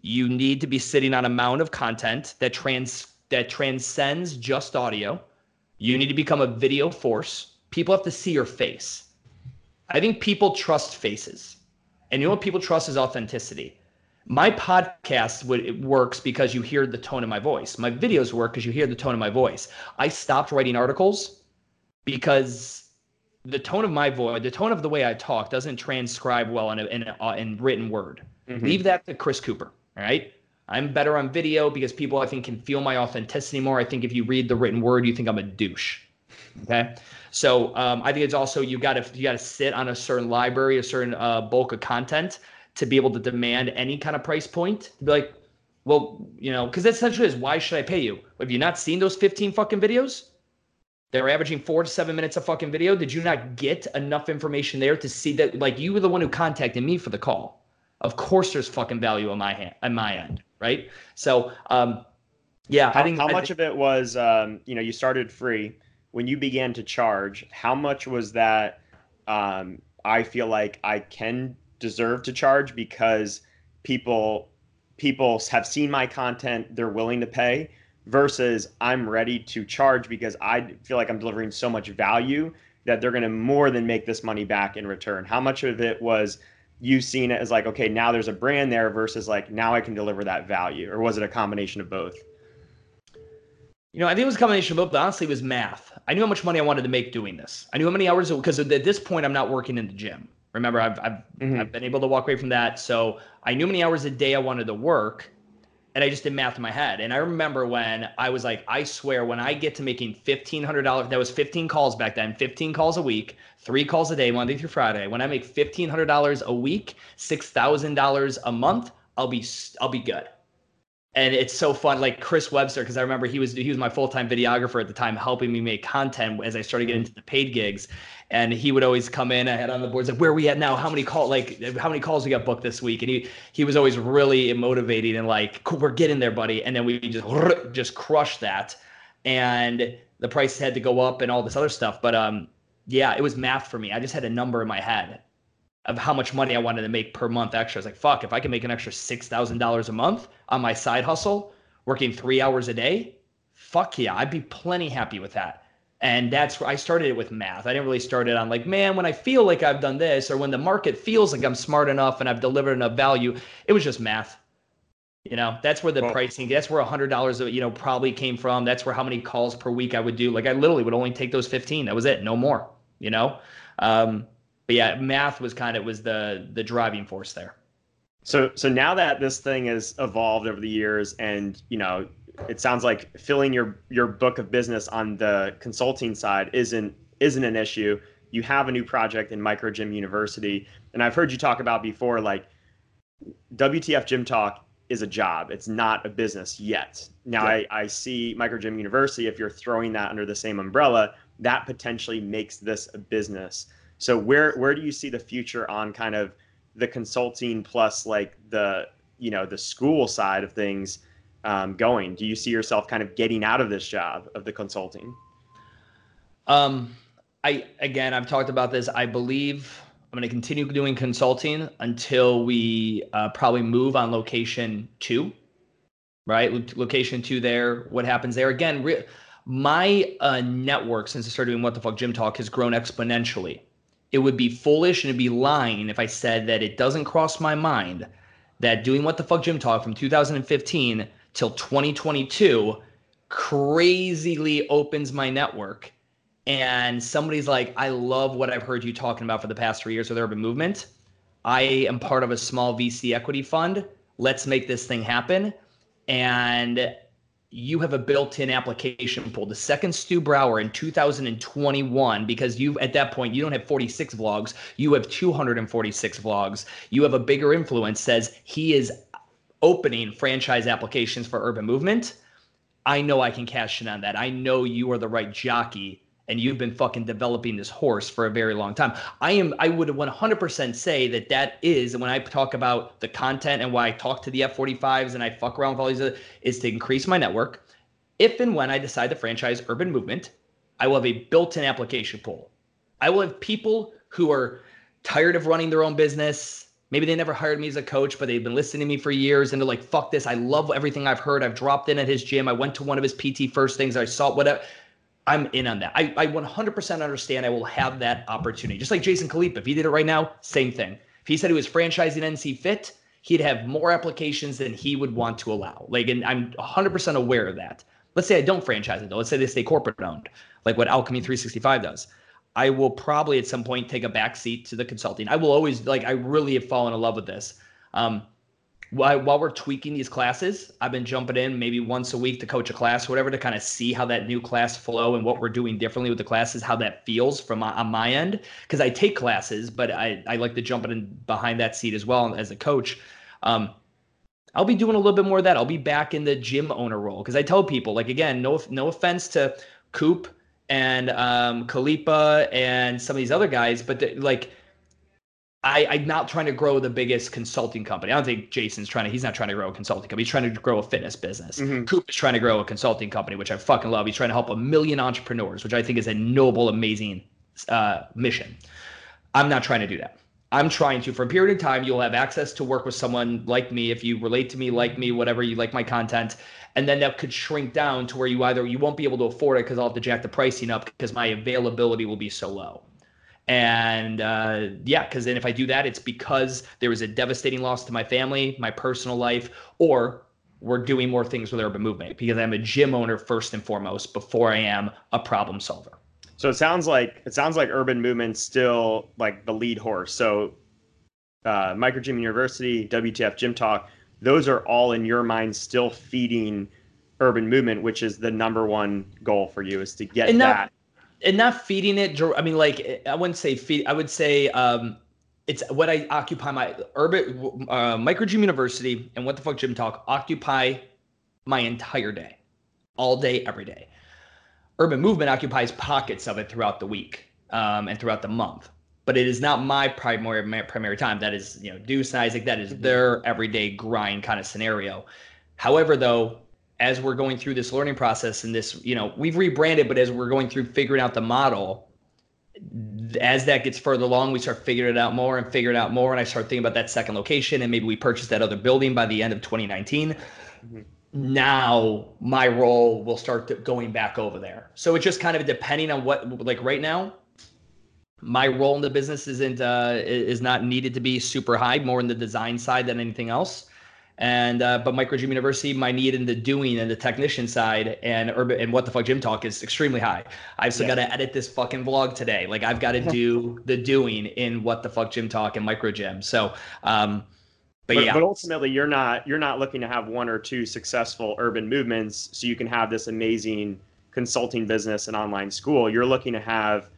you need to be sitting on a mound of content that trans that transcends just audio. You need to become a video force. People have to see your face. I think people trust faces. And you know what people trust is authenticity. My podcast would, works because you hear the tone of my voice. My videos work because you hear the tone of my voice. I stopped writing articles because the tone of my voice, the tone of the way I talk, doesn't transcribe well in a, in, a, uh, in written word. Mm-hmm. Leave that to Chris Cooper. All right. I'm better on video because people I think can feel my authenticity more. I think if you read the written word, you think I'm a douche. Okay. So um, I think it's also you got to you got to sit on a certain library, a certain uh, bulk of content to be able to demand any kind of price point. To be like, well, you know, because that's essentially is why should I pay you? Have you not seen those 15 fucking videos? They're averaging four to seven minutes of fucking video. Did you not get enough information there to see that? Like you were the one who contacted me for the call. Of course, there's fucking value on my hand, on my end, right? So, um, yeah, how, I think how much of it was, um, you know, you started free when you began to charge, how much was that? Um, I feel like I can deserve to charge because people people have seen my content, they're willing to pay versus I'm ready to charge because I feel like I'm delivering so much value that they're going to more than make this money back in return. How much of it was you seeing it as like, okay, now there's a brand there versus like now I can deliver that value? Or was it a combination of both? You know, I think it was a combination of both, but honestly, it was math. I knew how much money I wanted to make doing this. I knew how many hours because at this point, I'm not working in the gym. Remember, I've I've, mm-hmm. I've been able to walk away from that, so I knew many hours a day I wanted to work, and I just did math in my head. And I remember when I was like, I swear, when I get to making fifteen hundred dollars, that was fifteen calls back then, fifteen calls a week, three calls a day, Monday through Friday. When I make fifteen hundred dollars a week, six thousand dollars a month, I'll be I'll be good and it's so fun like chris webster because i remember he was he was my full-time videographer at the time helping me make content as i started getting into the paid gigs. And he would always come in i had on the boards like where are we at now? How many call like how many calls we got booked this week? And he he was always really motivating and like cool, we're getting there buddy. And then we just just crushed that. And the price had to go up and all this other stuff. But um yeah it was math for me. I just had a number in my head of how much money I wanted to make per month extra. I was like, fuck, if I can make an extra six thousand dollars a month on my side hustle, working three hours a day, fuck yeah, I'd be plenty happy with that. And that's where I started it with math. I didn't really start it on like, man, when I feel like I've done this, or when the market feels like I'm smart enough and I've delivered enough value. It was just math. You know, that's where the well, pricing, that's where a hundred dollars, you know, probably came from. That's where how many calls per week I would do. Like I literally would only take those 15. That was it. No more, you know? Um, but yeah, math was kind of was the the driving force there. So so now that this thing has evolved over the years, and you know, it sounds like filling your your book of business on the consulting side isn't isn't an issue. You have a new project in Micro Gym University, and I've heard you talk about before, like WTF Gym Talk is a job. It's not a business yet. Now yeah. I, I see Micro Gym University, if you're throwing that under the same umbrella, that potentially makes this a business. So where where do you see the future on kind of the consulting plus like the you know the school side of things um, going? Do you see yourself kind of getting out of this job of the consulting? Um, I again, I've talked about this. I believe I'm going to continue doing consulting until we uh, probably move on location two. right? Location two there. What happens there? Again, re- my uh, network since I started doing what the fuck gym talk has grown exponentially. It would be foolish and it'd be lying if I said that it doesn't cross my mind that doing what the fuck Gym talk from 2015 till 2022 crazily opens my network. And somebody's like i love what i've heard you talking about for the past three years with urban movement. I am part of a small vc equity fund. Let's make this thing happen. And you have a built-in application pool. The second Stu Brauer in 2021, because you at that point you don't have 46 vlogs, you have 246 vlogs. You have a bigger influence. Says he is opening franchise applications for Urban Movement. I know I can cash in on that. I know you are the right jockey and you've been fucking developing this horse for a very long time. I am I would 100% say that that is when I talk about the content and why I talk to the F45s and I fuck around with all these other, is to increase my network. If and when I decide to franchise Urban Movement, I will have a built-in application pool. I will have people who are tired of running their own business. Maybe they never hired me as a coach, but they've been listening to me for years and they're like, fuck this. I love everything I've heard. I've dropped in at his gym. I went to one of his PT first things. I saw whatever I'm in on that. I, I 100% understand I will have that opportunity. Just like Jason Khalipa, if he did it right now, same thing. If he said he was franchising NC Fit, he'd have more applications than he would want to allow. Like, and I'm 100% aware of that. Let's say I don't franchise it though. Let's say they stay corporate owned, like what Alchemy 365 does. I will probably at some point take a back seat to the consulting. I will always like. I really have fallen in love with this. Um, while, while we're tweaking these classes, I've been jumping in maybe once a week to coach a class, whatever, to kind of see how that new class flow and what we're doing differently with the classes, how that feels from my, on my end. Because I take classes, but I, I like to jump in behind that seat as well as a coach. Um, I'll be doing a little bit more of that. I'll be back in the gym owner role because I tell people, like again, no no offense to Coop and um, Khalipa and some of these other guys, but like I, I'm not trying to grow the biggest consulting company. I don't think Jason's trying to, he's not trying to grow a consulting company. He's trying to grow a fitness business. Mm-hmm. Coop is trying to grow a consulting company, which I fucking love. He's trying to help a million entrepreneurs, which I think is a noble, amazing uh, mission. I'm not trying to do that. I'm trying to, for a period of time, you'll have access to work with someone like me. If you relate to me, like me, whatever, you like my content. And then that could shrink down to where you either, you won't be able to afford it because I'll have to jack the pricing up because my availability will be so low. And uh, yeah, because then if I do that, it's because there was a devastating loss to my family, my personal life, or we're doing more things with urban movement because I'm a gym owner first and foremost before I am a problem solver. So it sounds like it sounds like urban movement's still like the lead horse. So uh, Micro Gym University, WTF Gym Talk, those are all in your mind still feeding urban movement, which is the number one goal for you is to get and that and not feeding it. I mean, like I wouldn't say feed. I would say um, it's what I occupy my urban uh, micro gym university and what the fuck gym talk occupy my entire day, all day, every day. Urban movement occupies pockets of it throughout the week um, and throughout the month, but it is not my primary my primary time. That is, you know, Deuce and Isaac. That is mm-hmm. their everyday grind kind of scenario. However, though, as we're going through this learning process and this, you know, we've rebranded, but as we're going through figuring out the model, as that gets further along, we start figuring it out more and figuring out more. And I start thinking about that second location and maybe we purchase that other building by the end of 2019. Mm-hmm. Now my role will start going back over there. So it's just kind of depending on what, like right now, my role in the business isn't uh, is not needed to be super high, more in the design side than anything else and uh, but Micro Gym University, my need in the doing and the technician side and urban and what the fuck gym talk is extremely high. I've still yeah. got to edit this fucking vlog today. Like I've got to do the doing in what the fuck gym talk and micro gym. So, um, but, but, yeah. But ultimately, you're not you're not looking to have one or two successful urban movements so you can have this amazing consulting business and online school. You're looking to have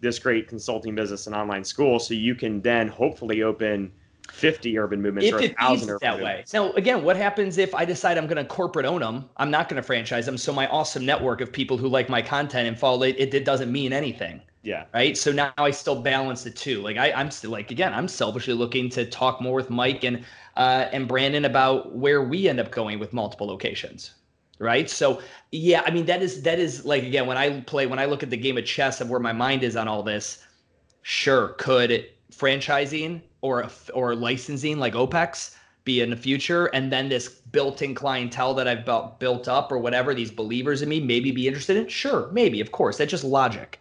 this great consulting business and online school so you can then hopefully open 50 urban movements if or a thousand urban that movements. way. Now, again, what happens if I decide I'm going to corporate own them? I'm not going to franchise them. So my awesome network of people who like my content and follow it, it, it doesn't mean anything. Yeah. Right. So now I still balance the two. Like I, I'm still like again, I'm selfishly looking to talk more with Mike and uh, and Brandon about where we end up going with multiple locations. Right. So yeah, I mean that is that is like again when I play when I look at the game of chess of where my mind is on all this. Sure, could franchising or or licensing like OPEX be in the future, and then this built-in clientele that I've built built up or whatever, these believers in me, maybe be interested in. Sure, maybe, of course, that's just logic.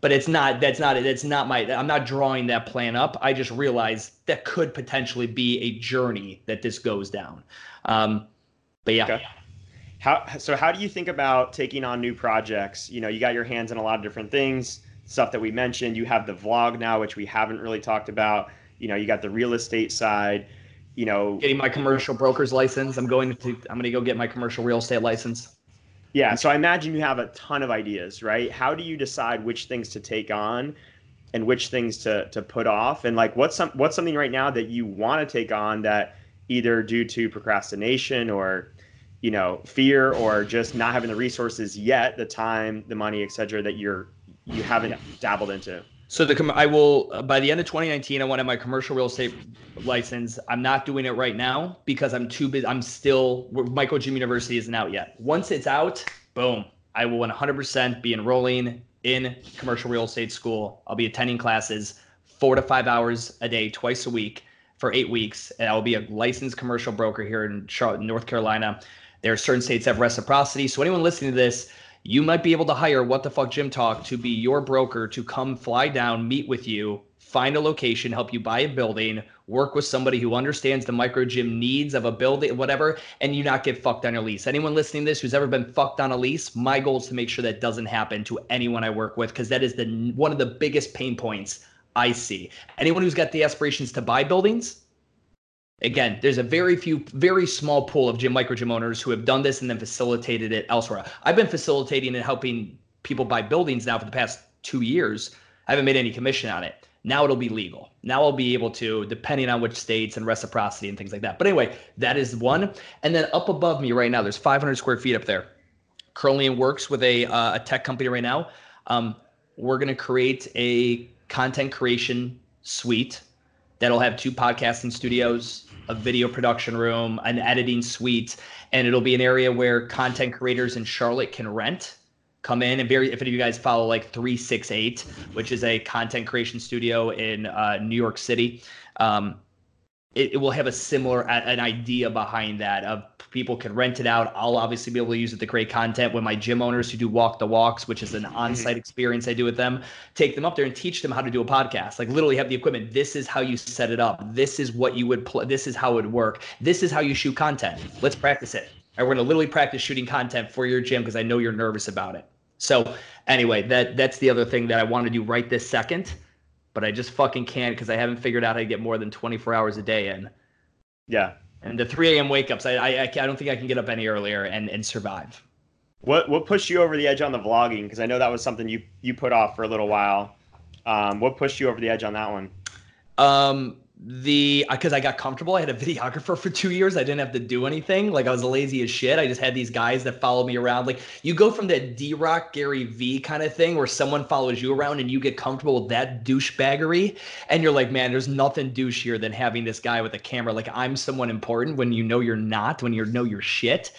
But it's not. That's not. That's not my. I'm not drawing that plan up. I just realize that could potentially be a journey that this goes down. Um, but yeah. Okay. How so? How do you think about taking on new projects? You know, you got your hands in a lot of different things, stuff that we mentioned. You have the vlog now, which we haven't really talked about. You know, you got the real estate side. You know, getting my commercial broker's license. I'm going to. I'm going to go get my commercial real estate license. Yeah. So I imagine you have a ton of ideas, right? How do you decide which things to take on? and which things to to put off and like what's some what's something right now that you want to take on that either due to procrastination or you know fear or just not having the resources yet the time the money etc that you're you haven't yeah. dabbled into so the i will uh, by the end of 2019 i wanted my commercial real estate license. I'm not doing it right now because i'm too busy i'm still Micro Gym university isn't out yet. Once it's out boom i will 100% be enrolling in commercial real estate school. I'll be attending classes four to five hours a day twice a week for eight weeks and i will be a licensed commercial broker here in charlotte north carolina. There are certain states that have reciprocity. So anyone listening to this, you might be able to hire What the Fuck Gym Talk to be your broker to come fly down, meet with you, find a location, help you buy a building, work with somebody who understands the micro gym needs of a building, whatever, and you not get fucked on your lease. Anyone listening to this who's ever been fucked on a lease, my goal is to make sure that doesn't happen to anyone I work with because that is the one of the biggest pain points I see. Anyone who's got the aspirations to buy buildings, Again, there's a very few, very small pool of gym micro gym owners who have done this and then facilitated it elsewhere. I've been facilitating and helping people buy buildings now for the past two years. I haven't made any commission on it. Now it'll be legal. Now I'll be able to, depending on which states and reciprocity and things like that. But anyway, that is one. And then up above me right now, there's 500 square feet up there. Currently in works with a, uh, a tech company right now. Um, we're going to create a content creation suite that'll have two podcasting studios, a video production room, an editing suite, and it'll be an area where content creators in Charlotte can rent come in and very if any of you guys follow like 368 which is a content creation studio in uh, new york city um, it, it, will have a similar an idea behind that of people can rent it out. I'll obviously be able to use it to create content with my gym owners who do walk the walks which is an mm-hmm. on-site experience i do with them. Take them up there and teach them how to do a podcast. Like literally have the equipment. This is how you set it up. This is what you would play this is how it would work. This is how you shoot content. Let's practice it. And we're going to literally practice shooting content for your gym because i know you're nervous about it. So anyway that that's the other thing that i want to do right this second but I just fucking can't because I haven't figured out how to get more than 24 hours a day in. Yeah. And the 3 a.m. wake ups, I, I, I don't think I can get up any earlier and, and survive. What what pushed you over the edge on the vlogging? Because I know that was something you you put off for a little while. Um, what pushed you over the edge on that one? Um, the uh, because I got comfortable. I had a videographer for two years. I didn't have to do anything. Like I was lazy as shit. I just had these guys that followed me around. Like you go from that D Rock Gary Vee kind of thing where someone follows you around and you get comfortable with that douchebaggery, and you're like, man, there's nothing douchier than having this guy with a camera. Like I'm someone important when you know you're not, when you know you're shit,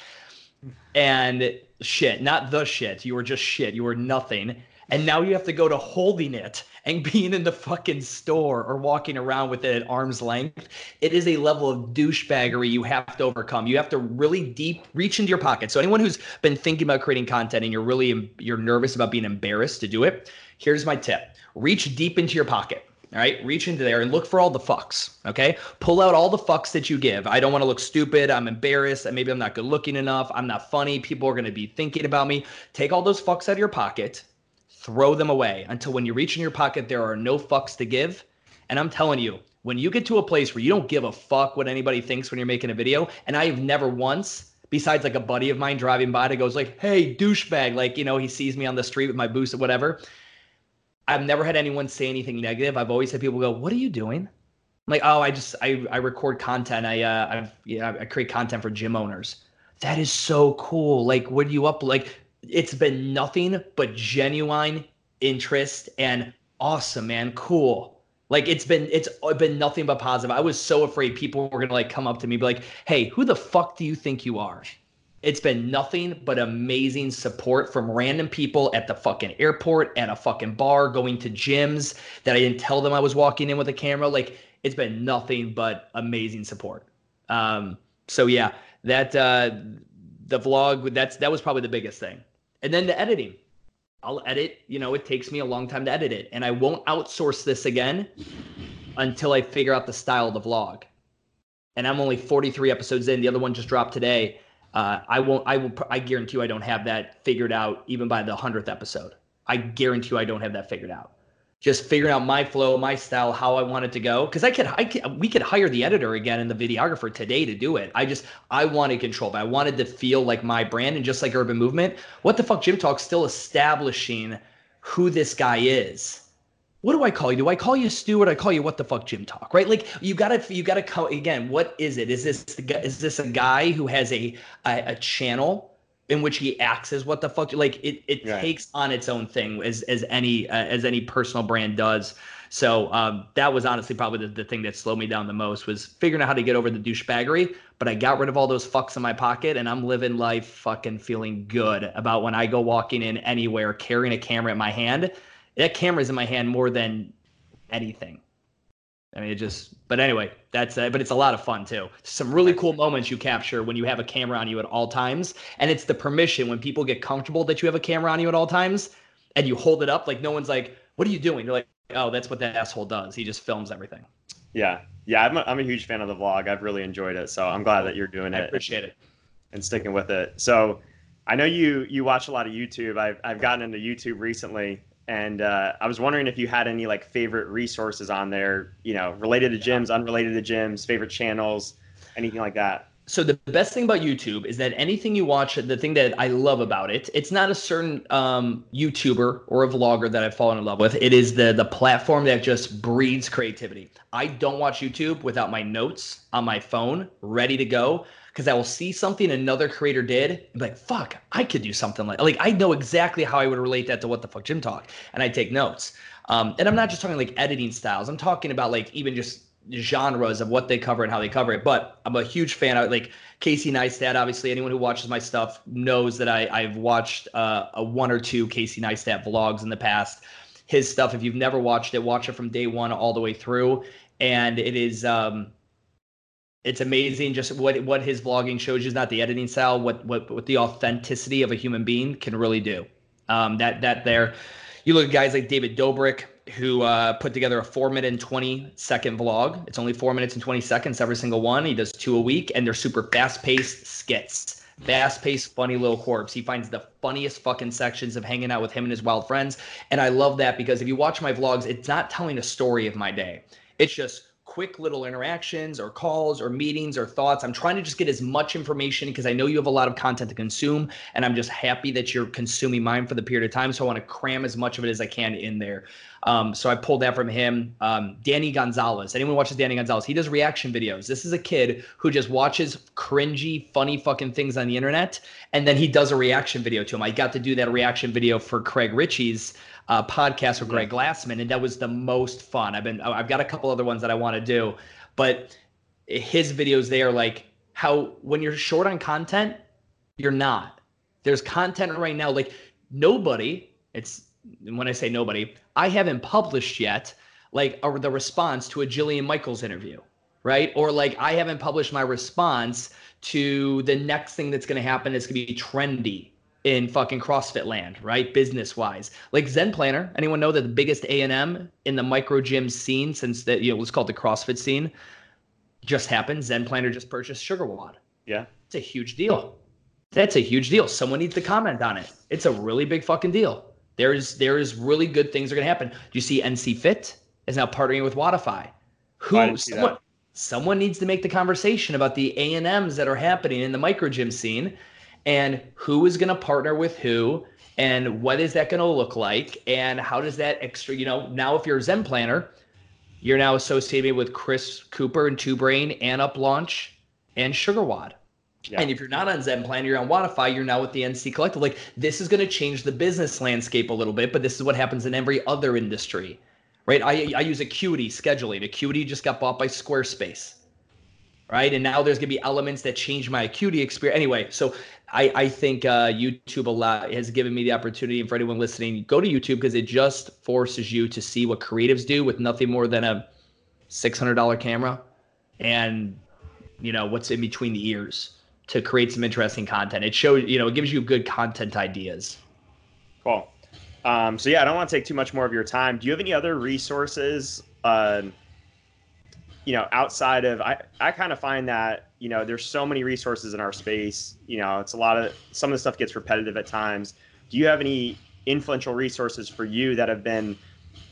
and shit, not the shit. You were just shit. You were nothing, and now you have to go to holding it and being in the fucking store or walking around with it at arm's length, it is a level of douchebaggery you have to overcome. You have to really deep reach into your pocket. So anyone who's been thinking about creating content and you're really you're nervous about being embarrassed to do it, here's my tip. Reach deep into your pocket. All right, reach into there and look for all the fucks. Okay, pull out all the fucks that you give. I don't want to look stupid. I'm embarrassed. Maybe I'm not good looking enough. I'm not funny. People are going to be thinking about me. Take all those fucks out of your pocket throw them away until when you reach in your pocket, there are no fucks to give. And I'm telling you, when you get to a place where you don't give a fuck what anybody thinks when you're making a video, and I've never once, besides like a buddy of mine driving by that goes like, "Hey, douchebag," like you know he sees me on the street with my boost or whatever. I've never had anyone say anything negative. I've always had people go, "What are you doing?" I'm like, "Oh, I just I I record content. I uh I've yeah I create content for gym owners." That is so cool. Like, what do you up like? It's been nothing but genuine interest and awesome, man. Cool. Like it's been it's been nothing but positive. I was so afraid people were gonna like come up to me be like, "Hey, who the fuck do you think you are?" It's been nothing but amazing support from random people at the fucking airport, at a fucking bar, going to gyms that I didn't tell them I was walking in with a camera. Like it's been nothing but amazing support. Um, so yeah, that uh, the vlog that's that was probably the biggest thing, and then the editing. I'll edit. You know, it takes me a long time to edit it, and I won't outsource this again until I figure out the style of the vlog. And I'm only 43 episodes in. The other one just dropped today. Uh, I won't. I will. I guarantee you, I don't have that figured out even by the hundredth episode. I guarantee you, I don't have that figured out just figuring out my flow, my style, how I want it to go. Because I could, I could, we could hire the editor again and the videographer today to do it. I just, I wanted control, but I wanted to feel like my brand and just like Urban Movement. What the fuck, Gym Talk still establishing who this guy is. What do I call you? Do I call you Stu do I call you what the fuck Gym Talk? Right? Like you gotta, you gotta call again. What is it? Is this is this a guy who has a a, a channel? In which he acts as what the fuck like it it right. takes on its own thing as as any uh, as any personal brand does. So um, that was honestly probably the, the thing that slowed me down the most was figuring out how to get over the douchebaggery but i got rid of all those fucks in my pocket and i'm living life fucking feeling good about when i go walking in anywhere carrying a camera in my hand. That camera's in my hand more than anything I mean, it just, but anyway, that's, uh, but it's a lot of fun too. Some really cool moments you capture when you have a camera on you at all times. And it's the permission when people get comfortable that you have a camera on you at all times and you hold it up. Like, no one's like, what are you doing? You're like, oh, that's what that asshole does. He just films everything. Yeah. Yeah. I'm a, I'm a huge fan of the vlog. I've really enjoyed it. So I'm glad that you're doing I it. I appreciate it. And sticking with it. So I know you, you watch a lot of YouTube. I've, I've gotten into YouTube recently and uh, I was wondering if you had any like favorite resources on there, you know, related to gyms, unrelated to gyms, favorite channels, anything like that. So the best thing about YouTube is that anything you watch, the thing that I love about it, it's not a certain um, YouTuber or a vlogger that I've fallen in love with. It is the the platform that just breeds creativity. I don't watch YouTube without my notes on my phone ready to go because I will see something another creator did and be like, fuck, I could do something like like I know exactly how I would relate that to what the fuck Gym Talk. And I take notes. Um, and I'm not just talking like editing styles. I'm talking about like even just genres of what they cover and how they cover it. But I'm a huge fan of like Casey Neistat. Obviously, anyone who watches my stuff knows that I, I've watched uh, a one or two Casey Neistat vlogs in the past. His stuff, if you've never watched it, watch it from day one all the way through. And it is um, it's amazing just what what his vlogging shows you not the editing style what what what the authenticity of a human being can really do. Um, that that there you look at guys like david dobrik who uh, put together a four minute and 20 second vlog. It's only four minutes and 20 seconds every single one. He does two a week and they're super fast paced skits. Fast paced funny little corpse. He finds the funniest fucking sections of hanging out with him and his wild friends. And i love that because if you watch my vlogs it's not telling a story of my day. It's just quick little interactions or calls or meetings or thoughts. I'm trying to just get as much information because I know you have a lot of content to consume, and I'm just happy that you're consuming mine for the period of time. So I want to cram as much of it as I can in there. Um, so I pulled that from him. Um, Danny Gonzalez. Anyone watches Danny Gonzalez? He does reaction videos. This is a kid who just watches cringy, funny fucking things on the internet, and then he does a reaction video to him. I got to do that reaction video for Craig Ritchie's uh, podcast with Greg Glassman, and that was the most fun. I've been I've got a couple other ones that I want to do, but his videos they are like how when you're short on content, you're not. There's content right now like nobody. It's when I say nobody, I haven't published yet like a, the response to a Jillian Michaels interview, right? Or like I haven't published my response to the next thing that's going to happen. It's going to be trendy in fucking CrossFit land, right? Business wise, like Zen Planner. Anyone know that the biggest A and M in the micro gym scene since that you know was called the CrossFit scene just happened. Zen Planner just purchased Sugar WOD. Yeah, it's a huge deal. That's a huge deal. Someone needs to comment on it. It's a really big fucking deal. There's there's really good things are gonna happen. Do you see NC Fit is now partnering with Wodify? Who someone, someone needs to make the conversation about the A and M's that are happening in the micro gym scene and who is going to partner with who and what is that going to look like and how does that extra you know now if you're a zen planner you're now associated with chris cooper and two brain and up launch and sugar wod yeah. and if you're not on zen planner you're on wodify you're now with the nc collective like this is going to change the business landscape a little bit but this is what happens in every other industry right i, I use acuity scheduling acuity just got bought by squarespace right? And now there's gonna be elements that change my acuity experience. Anyway, so I, I think uh, YouTube lot has given me the opportunity, and for anyone listening, go to YouTube because it just forces you to see what creatives do with nothing more than a six hundred dollar camera and you know, what's in between the ears to create some interesting content. It shows, you know, it gives you good content ideas. Cool. Um, so yeah, I don't want to take too much more of your time. Do you have any other resources? Uh, you know, outside of I, I kind of find that you know there's so many resources in our space. You know, it's a lot of some of the stuff gets repetitive at times. Do you have any influential resources for you that have been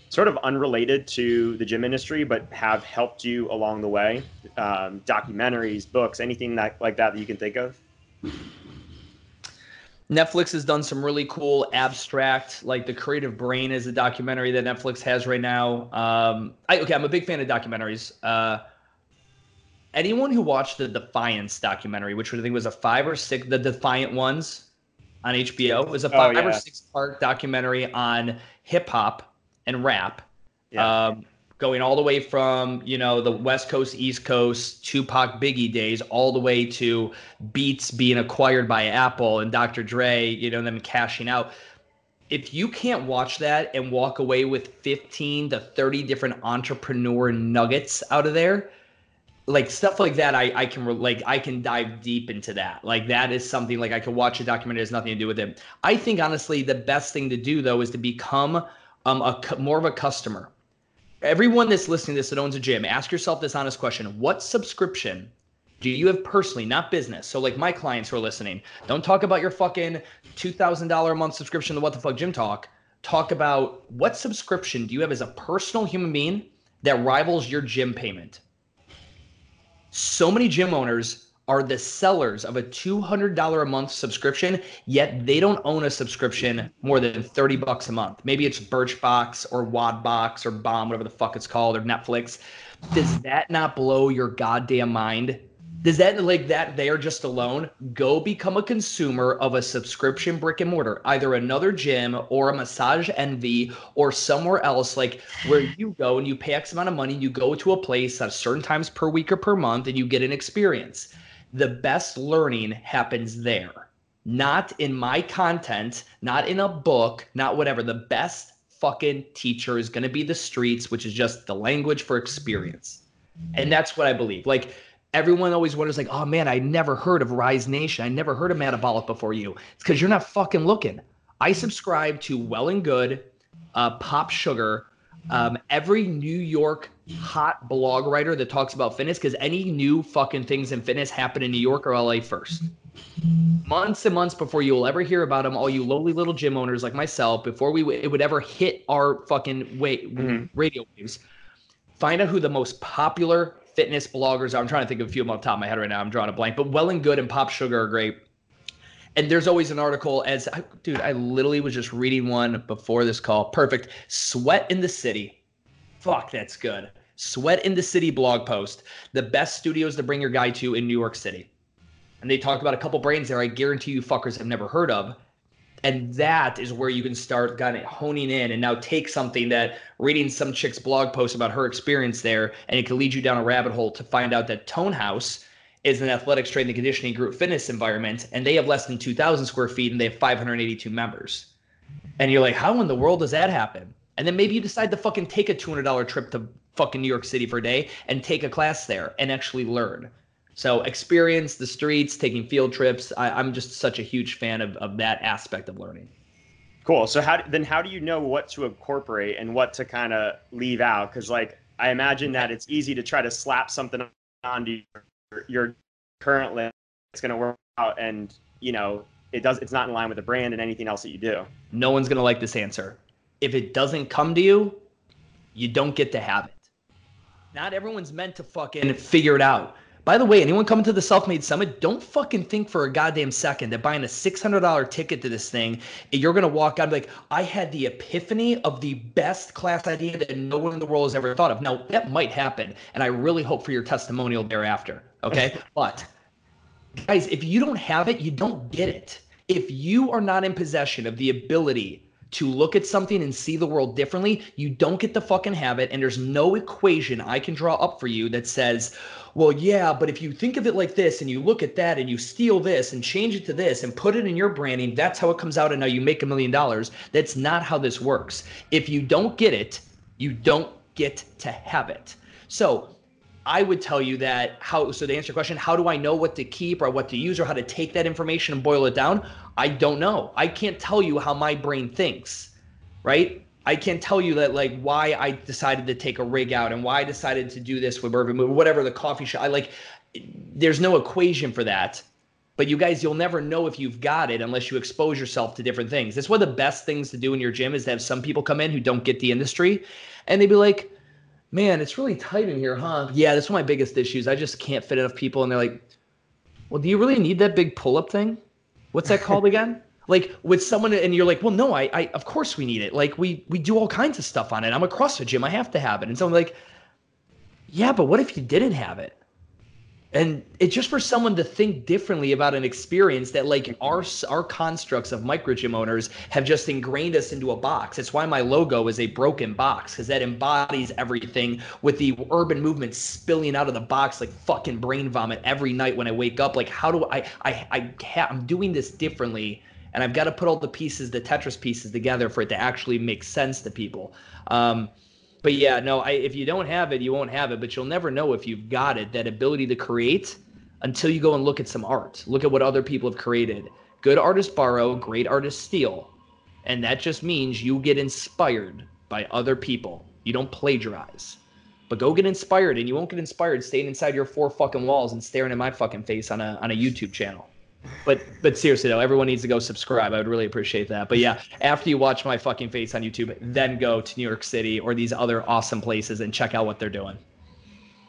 sort of unrelated to the gym industry, but have helped you along the way? Um, documentaries, books, anything that like that that you can think of. Netflix has done some really cool abstract, like the Creative Brain is a documentary that Netflix has right now. Um, I, okay, I'm a big fan of documentaries. Uh, anyone who watched the Defiance documentary, which I think was a five or six, the Defiant ones on HBO, was a oh, five oh, yeah. or six part documentary on hip hop and rap. Yeah. Um, going all the way from you know the West Coast, East Coast, Tupac, Biggie days, all the way to Beats being acquired by Apple and Dr. Dre, you know them cashing out. If you can't watch that and walk away with 15 to 30 different entrepreneur nuggets out of there, like stuff like that, I, I can like I can dive deep into that. Like that is something like I could watch a documentary that has nothing to do with it. I think honestly the best thing to do though is to become um a more of a customer everyone that's listening to this that owns a gym, ask yourself this honest question. What subscription do you have personally, not business? So, like my clients who are listening, don't talk about your fucking $2,000 a month subscription to What the Fuck Gym Talk. Talk about what subscription do you have as a personal human being that rivals your gym payment? So many gym owners are the sellers of a $200 a month subscription, yet they don't own a subscription more than 30 bucks a month. Maybe it's Birchbox or Wadbox or Bomb, whatever the fuck it's called, or Netflix. Does that not blow your goddamn mind? Does that like that there just alone go become a consumer of a subscription brick and mortar, either another gym or a massage envy or somewhere else, like where you go and you pay X amount of money, you go to a place at certain times per week or per month and you get an experience the best learning happens there, not in my content, not in a book, not whatever. The best fucking teacher is going to be the streets, which is just the language for experience. And that's what I believe. Like, everyone always wonders, like, oh man, I never heard of Rise Nation. I never heard of Metabolic before you. It's because you're not fucking looking. I subscribe to Well and Good, uh, Pop Sugar, um, every New York hot blog writer that talks about fitness because any new fucking things in fitness happen in New York or LA first. Months and months before you will ever hear about them, all you lowly little gym owners like myself, before we it would ever hit our fucking wait mm-hmm. radio waves, find out who the most popular fitness bloggers are. I'm trying to think of a few of them off the top of my head right now. I'm drawing a blank, but Well and Good and Pop Sugar are great. And there's always an article as dude, I literally was just reading one before this call. Perfect. Sweat in the City. Fuck, that's good. Sweat in the City blog post. The best studios to bring your guy to in New York City. And they talk about a couple brands there I guarantee you fuckers have never heard of. And that is where you can start kind of honing in and now take something that reading some chick's blog post about her experience there, and it can lead you down a rabbit hole to find out that Tone House is an athletic strength and conditioning group fitness environment, and they have less than 2,000 square feet and they have 582 members. And you're like, how in the world does that happen? And then maybe you decide to fucking take a $200 trip to fucking New York City for a day and take a class there and actually learn. So experience the streets, taking field trips. I, am just such a huge fan of, of that aspect of learning. Cool. So how then how do you know what to incorporate and what to kind of leave out? Because like I imagine mm-hmm. that it's easy to try to slap something onto your current list it's going to work out and you know it does it's not in line with the brand and anything else that you do. No one's going to like this answer. If it doesn't come to you you don't get to have it. Not everyone's meant to fucking figure it out by the way, anyone coming to the Self Made Summit, don't fucking think for a goddamn second that buying a $600 ticket to this thing, you're going to walk out and be like, I had the epiphany of the best class idea that no one in the world has ever thought of. Now, that might happen. And I really hope for your testimonial thereafter. Okay. but guys, if you don't have it, you don't get it. If you are not in possession of the ability to look at something and see the world differently, you don't get the fucking habit. And there's no equation I can draw up for you that says, well, yeah, but if you think of it like this and you look at that and you steal this and change it to this and put it in your branding, that's how it comes out. And now you make a million dollars. That's not how this works. If you don't get it, you don't get to have it. So I would tell you that how so to answer your question, how do I know what to keep or what to use or how to take that information and boil it down? I don't know. I can't tell you how my brain thinks, right? I can't tell you that like why I decided to take a rig out and why I decided to do this with Urban Move, whatever the coffee shop. I like there's no equation for that. But you guys, you'll never know if you've got it unless you expose yourself to different things. That's one of the best things to do in your gym is to have some people come in who don't get the industry and they'd be like, man, it's really tight in here, huh? Yeah, that's one of my biggest issues. I just can't fit enough people. And they're like, well, do you really need that big pull up thing? What's that called again? like with someone and you're like well no I, I of course we need it. Like we we do all kinds of stuff on it. I'm across the gym. I have to have it. And someone like yeah but what if you didn't have it? And it's just for someone to think differently about an experience that like our our constructs of micro gym owners have just ingrained us into a box. It's why my logo is a broken box because that embodies everything with the urban movement spilling out of the box like fucking brain vomit every night when i wake up. Like how do i i, I ha- i'm doing this differently and i've got to put all the pieces the tetris pieces together for it to actually make sense to people um, but yeah, no, I, if you don't have it, you won't have it, but you'll never know if you've got it, that ability to create until you go and look at some art. Look at what other people have created. Good artists borrow, great artists steal. And that just means you get inspired by other people. You don't plagiarize. But go get inspired, and you won't get inspired staying inside your four fucking walls and staring at my fucking face on a on a YouTube channel but but seriously though, everyone needs to go subscribe. I would really appreciate that. But yeah, after you watch my fucking face on YouTube, then go to New York City or these other awesome places and check out what they're doing.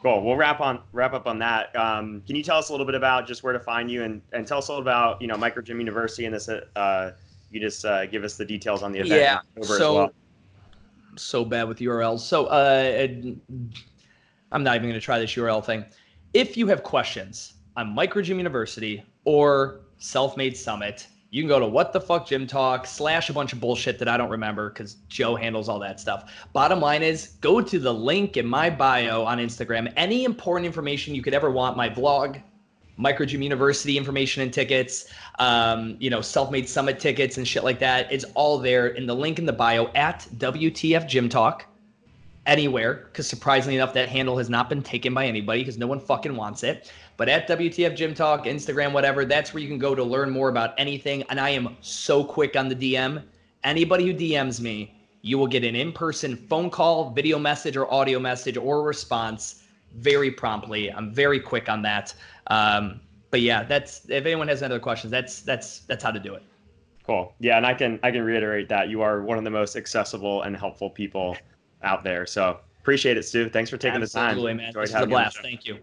Cool. We'll wrap on wrap up on that. Um, can you tell us a little bit about just where to find you and, and tell us a little about you know Micro Gym University and this? Uh, you just uh, give us the details on the event. Yeah. so well. so bad with URLs. So uh, I'm not even going to try this URL thing. If you have questions on Micro Gym University or Self Made Summit. You can go to what the fuck gym talk slash a bunch of bullshit that I don't remember because Joe handles all that stuff. Bottom line is go to the link in my bio on Instagram. Any important information you could ever want, my blog, Micro Gym University information and tickets, um, you know, self-made summit tickets and shit like that. It's all there in the link in the bio at WTF Gym Talk anywhere because surprisingly enough, that handle has not been taken by anybody because no one fucking wants it. But at WTF Gym Talk, Instagram, whatever, that's where you can go to learn more about anything. And I am so quick on the DM. Anybody who DMs me, you will get an in person phone call, video message, or audio message or response very promptly. I'm very quick on that. Um, but yeah, that's if anyone has any other questions, that's that's that's how to do it. Cool. Yeah, and I can I can reiterate that you are one of the most accessible and helpful people out there. So appreciate it, Stu. Thanks for taking Absolutely, the time. Absolutely, man. Enjoyed this is a blast. Thank you.